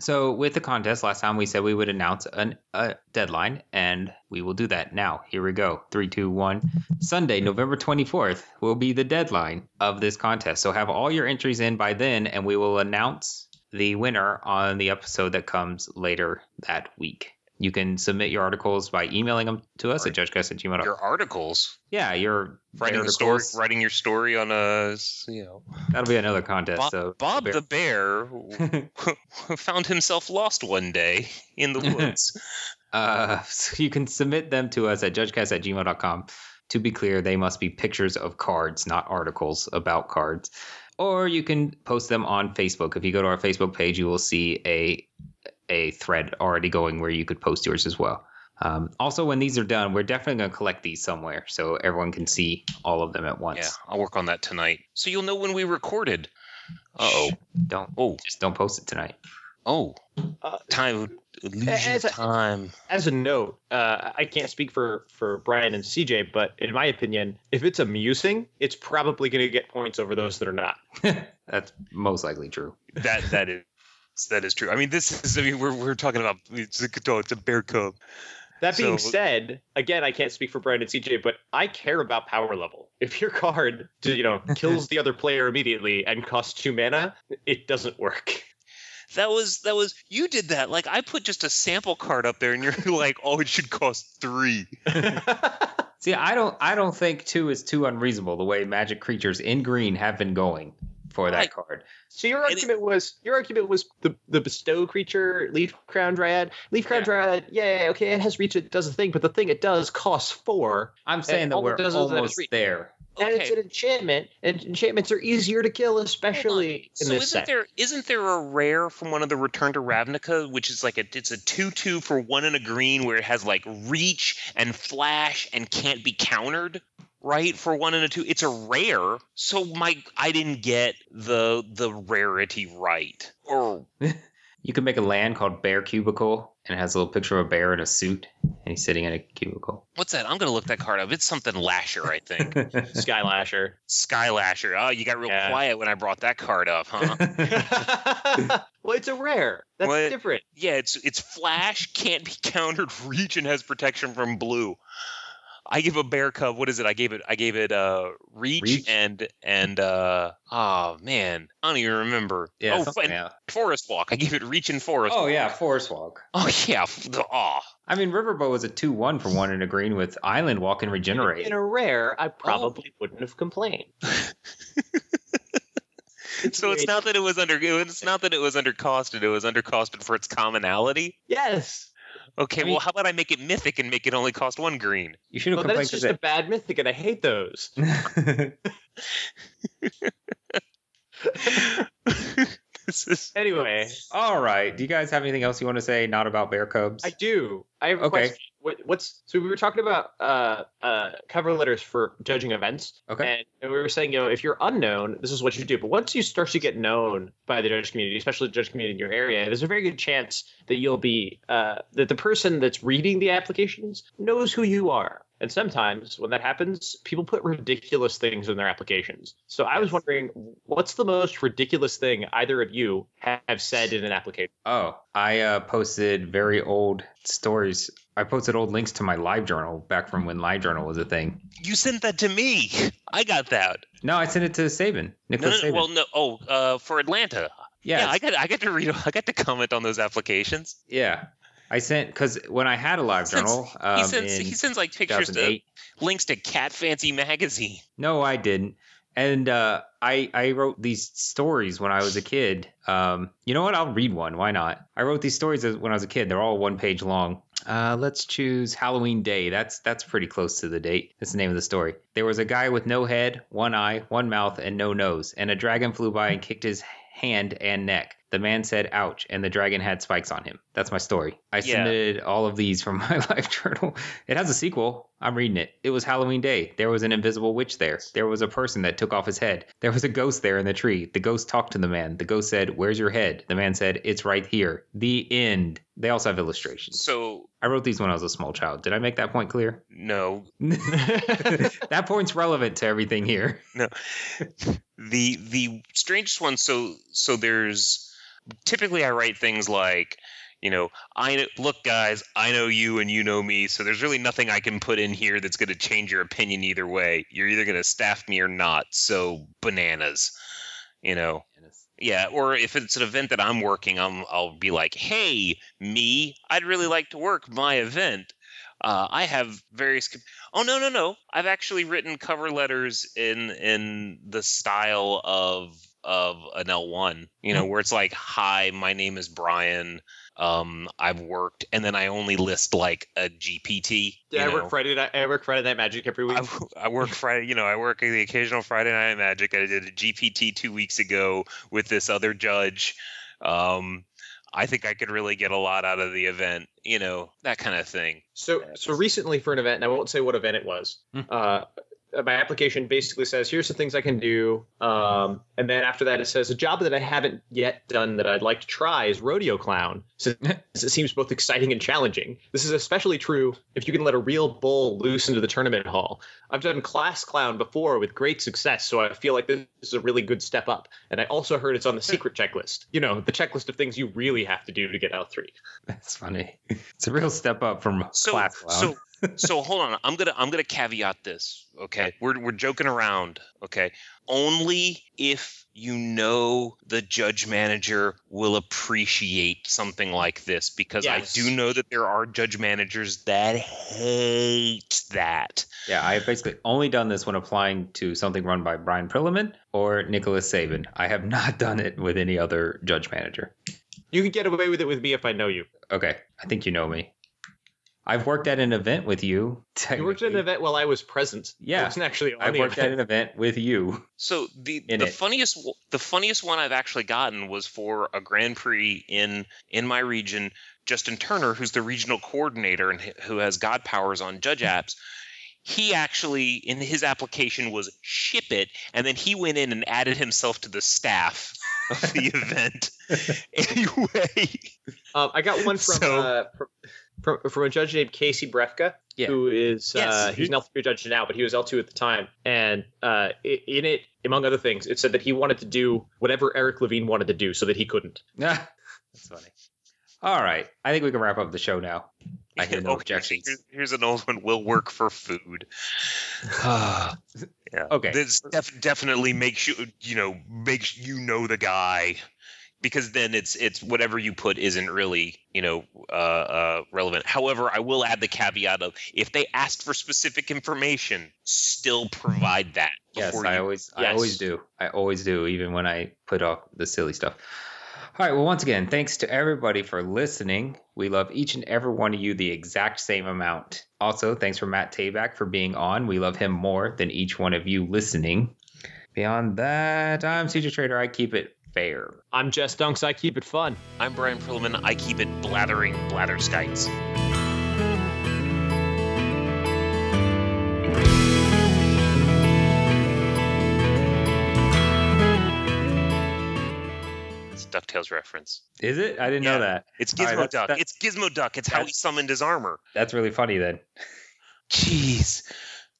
so with the contest, last time we said we would announce an, a deadline, and we will do that now. Here we go. Three, two, one. Sunday, November 24th will be the deadline of this contest. So have all your entries in by then, and we will announce the winner on the episode that comes later that week. You can submit your articles by emailing them to us at judgecast at gmail. Your articles, Yeah, your writing articles. story, writing your story on a, you know, That'll be another contest. Bob, so Bob the bear found himself lost one day in the woods. Uh, so you can submit them to us at judgecast at gmail.com. To be clear, they must be pictures of cards, not articles about cards. Or you can post them on Facebook. If you go to our Facebook page, you will see a a thread already going where you could post yours as well. Um, also, when these are done, we're definitely going to collect these somewhere so everyone can see all of them at once. yeah, I'll work on that tonight, so you'll know when we recorded. Uh oh. Don't Oh. just don't post it tonight. Oh. Uh, Time. As a- time. As a note, uh, I can't speak for, for Brian and CJ, but in my opinion, if it's amusing, it's probably going to get points over those that are not. That's most likely true. That that is that is true. I mean, this is. I mean, we're we're talking about it's a it's a bear cub. That being So- said, again, I can't speak for Brian and CJ, but I care about power level. If your card, you know, kills the other player immediately and costs two mana, it doesn't work. That was that was you did that. Like I put just a sample card up there, and you're like, oh, it should cost three. See, I don't I don't think two is too unreasonable the way magic creatures in green have been going for that Right. card. so your And it- argument was your argument was the the bestow creature, leaf crown dryad, leaf crown Yeah. dryad. Yeah, okay, it has reach, it does a thing, but the thing it does costs four, I'm saying that we're does is let us almost there. and it's an enchantment, and enchantments are easier to kill, especially in so this isn't set. there isn't there a rare from one of the Return to Ravnica, which is like a it's a two two for one and a green where it has like reach and flash and can't be countered, right? For one and a two, it's a rare. So my I didn't get the the rarity right. Or You can make a land called Bear Cubicle, and it has a little picture of a bear in a suit, and he's sitting in a cubicle. What's that? I'm gonna look that card up. It's something Lasher, I think. Skylasher. Sky Lasher. Oh, you got real Yeah. quiet when I brought that card up, huh? well, it's a rare. That's What? different. yeah, it's it's flash, can't be countered, reach, and has protection from blue. I give a bear cub. What is it? I gave it. I gave it uh reach, Reach? and and uh oh man, I don't even remember. yeah, oh, and yeah. forest walk. I gave it reach and forest. Oh walk. yeah, Forest Walk. Oh yeah. f- The, oh. I mean, River Boa was a two-one for one in a green with Island Walk and Regenerate. In a rare, I probably wouldn't have complained. So it's not that it was under. It's not that it was undercosted. It was undercosted for its commonality. Yes. Okay, I mean- well, how about I make it mythic and make it only cost one green? You should have Well, then complained it's just because a bad mythic, and I hate those. this is Anyway, All right. Do you guys have anything else you want to say? Not about bear cubs. I do. I have a Okay. question. What, what's so we were talking about uh, uh, cover letters for judging events, Okay. and, and we were saying, you know, if you're unknown, this is what you do. But once you start to get known by the judge community, especially the judge community in your area, there's a very good chance that you'll be uh, that the person that's reading the applications knows who you are. And sometimes when that happens, people put ridiculous things in their applications. So I was wondering, what's the most ridiculous thing either of you have said in an application? Oh, I uh, posted very old stories. I posted old links to my live journal back from when live journal was a thing. you sent that to me. I got that. No, I sent it to Saban. No, Nicholas no, Saban. well, no. Oh, uh, for Atlanta. yeah, Yeah, I got. I got to read. I got to comment on those applications. yeah. I sent because when I had a live Sends- journal um, he sends. He sends like pictures to links to Cat Fancy magazine. No, I didn't. And uh, I I wrote these stories when I was a kid. Um, you know what? I'll read one. Why not? I wrote these stories when I was a kid. They're all one page long. Uh, let's choose Halloween Day. That's that's pretty close to the date. That's the name of the story. There was a guy with no head, one eye, one mouth, and no nose, and a dragon flew by and kicked his hand and neck. The man said, "Ouch!" and the dragon had spikes on him. That's my story. I Yeah. submitted all of these from my life journal. It has a sequel. I'm reading it. It was Halloween Day. There was an invisible witch there. There was a person that took off his head. There was a ghost there in the tree. The ghost talked to the man. The ghost said, "Where's your head?" The man said, "It's right here." The end. They also have illustrations. So I wrote these when I was a small child. Did I make that point clear? no, that point's relevant to everything here. No. The the strangest one. So so there's typically I write things like. You know, I look, guys. I know you, and you know me. So there's really nothing I can put in here that's going to change your opinion either way. You're either going to staff me or not. So bananas. You know, Yeah, or if it's an event that I'm working, I'm, I'll be like, "Hey, me, I'd really like to work my event. Uh, I have various. com- Oh no, no, no! I've actually written cover letters in in the style of of an L1. You know, where it's like, "Hi, my name is Brian. Um, I've worked," and then I only list like a GPT. Yeah, I know? work Friday night. I work Friday Night Magic every week. I, I work Friday, you know, I work the occasional Friday Night Magic. I did a GPT two weeks ago with this other judge. Um, I think I could really get a lot out of the event, you know, that kind of thing. So, so recently for an event, and I won't say what event it was. Hmm. Uh, my application basically says, "Here's the things I can do," um, and then after that, it says, "A job that I haven't yet done that I'd like to try is rodeo clown, since it seems both exciting and challenging. This is especially true if you can let a real bull loose into the tournament hall. I've done class clown before with great success, so I feel like this is a really good step up. And I also heard it's on the secret checklist. You know, the checklist of things you really have to do to get L three. That's funny. It's a real step up from So, class clown. so, so hold on. I'm gonna, I'm gonna caveat this. Okay, we're we're joking around. Okay, only if you know the judge manager will appreciate something like this, because Yes. I do know that there are judge managers that hate that. Yeah, I have basically only done this when applying to something run by Brian Prillaman or Nicholas Saban. I have not done it with any other judge manager. You could get away with it with me if I know you. Okay, I think you know me. I've worked at an event with you. You worked at an event while I was present. Yeah. I wasn't actually I've the worked at an event with you. So the the it. funniest the funniest one I've actually gotten was for a Grand Prix in in my region. Justin Turner, who's the regional coordinator and who has God powers on Judge hmm. apps, he actually in his application was ship it, and then he went in and added himself to the staff of the event. anyway, Um, I got one from, So- uh, from from from a judge named Casey Brefka, Yeah. who is Yes. uh, he's an L3 judge now, but he was L2 at the time. And uh, in it, among other things, it said that he wanted to do whatever Eric Levine wanted to do, so that he couldn't. Yeah, That's funny. All right. I think we can wrap up the show now. I hear no Okay, objections. Here's, here's an old one. Will work for food. Yeah. Okay. This def- definitely makes you, you know, makes you know the guy, because then it's it's whatever you put isn't really, you know, uh, uh, relevant. However, I will add the caveat of if they ask for specific information, still provide that. Yes, I you- always, I always do. I always do, even when I put off the silly stuff. All right. Well, once again, thanks to everybody for listening. We love each and every one of you the exact same amount. Also, thanks for Matt Tabak for being on. We love him more than each one of you listening. Beyond that, I'm CJ Trader. I keep it fair. I'm Jess Dunks. I keep it fun. I'm Brian Prillaman. I keep it blathering blather DuckTales reference. Is it? I didn't Yeah. know that. It's Gizmo that's- Duck. that- it's Gizmo Duck. It's how he summoned his armor. That's really funny then. Jeez.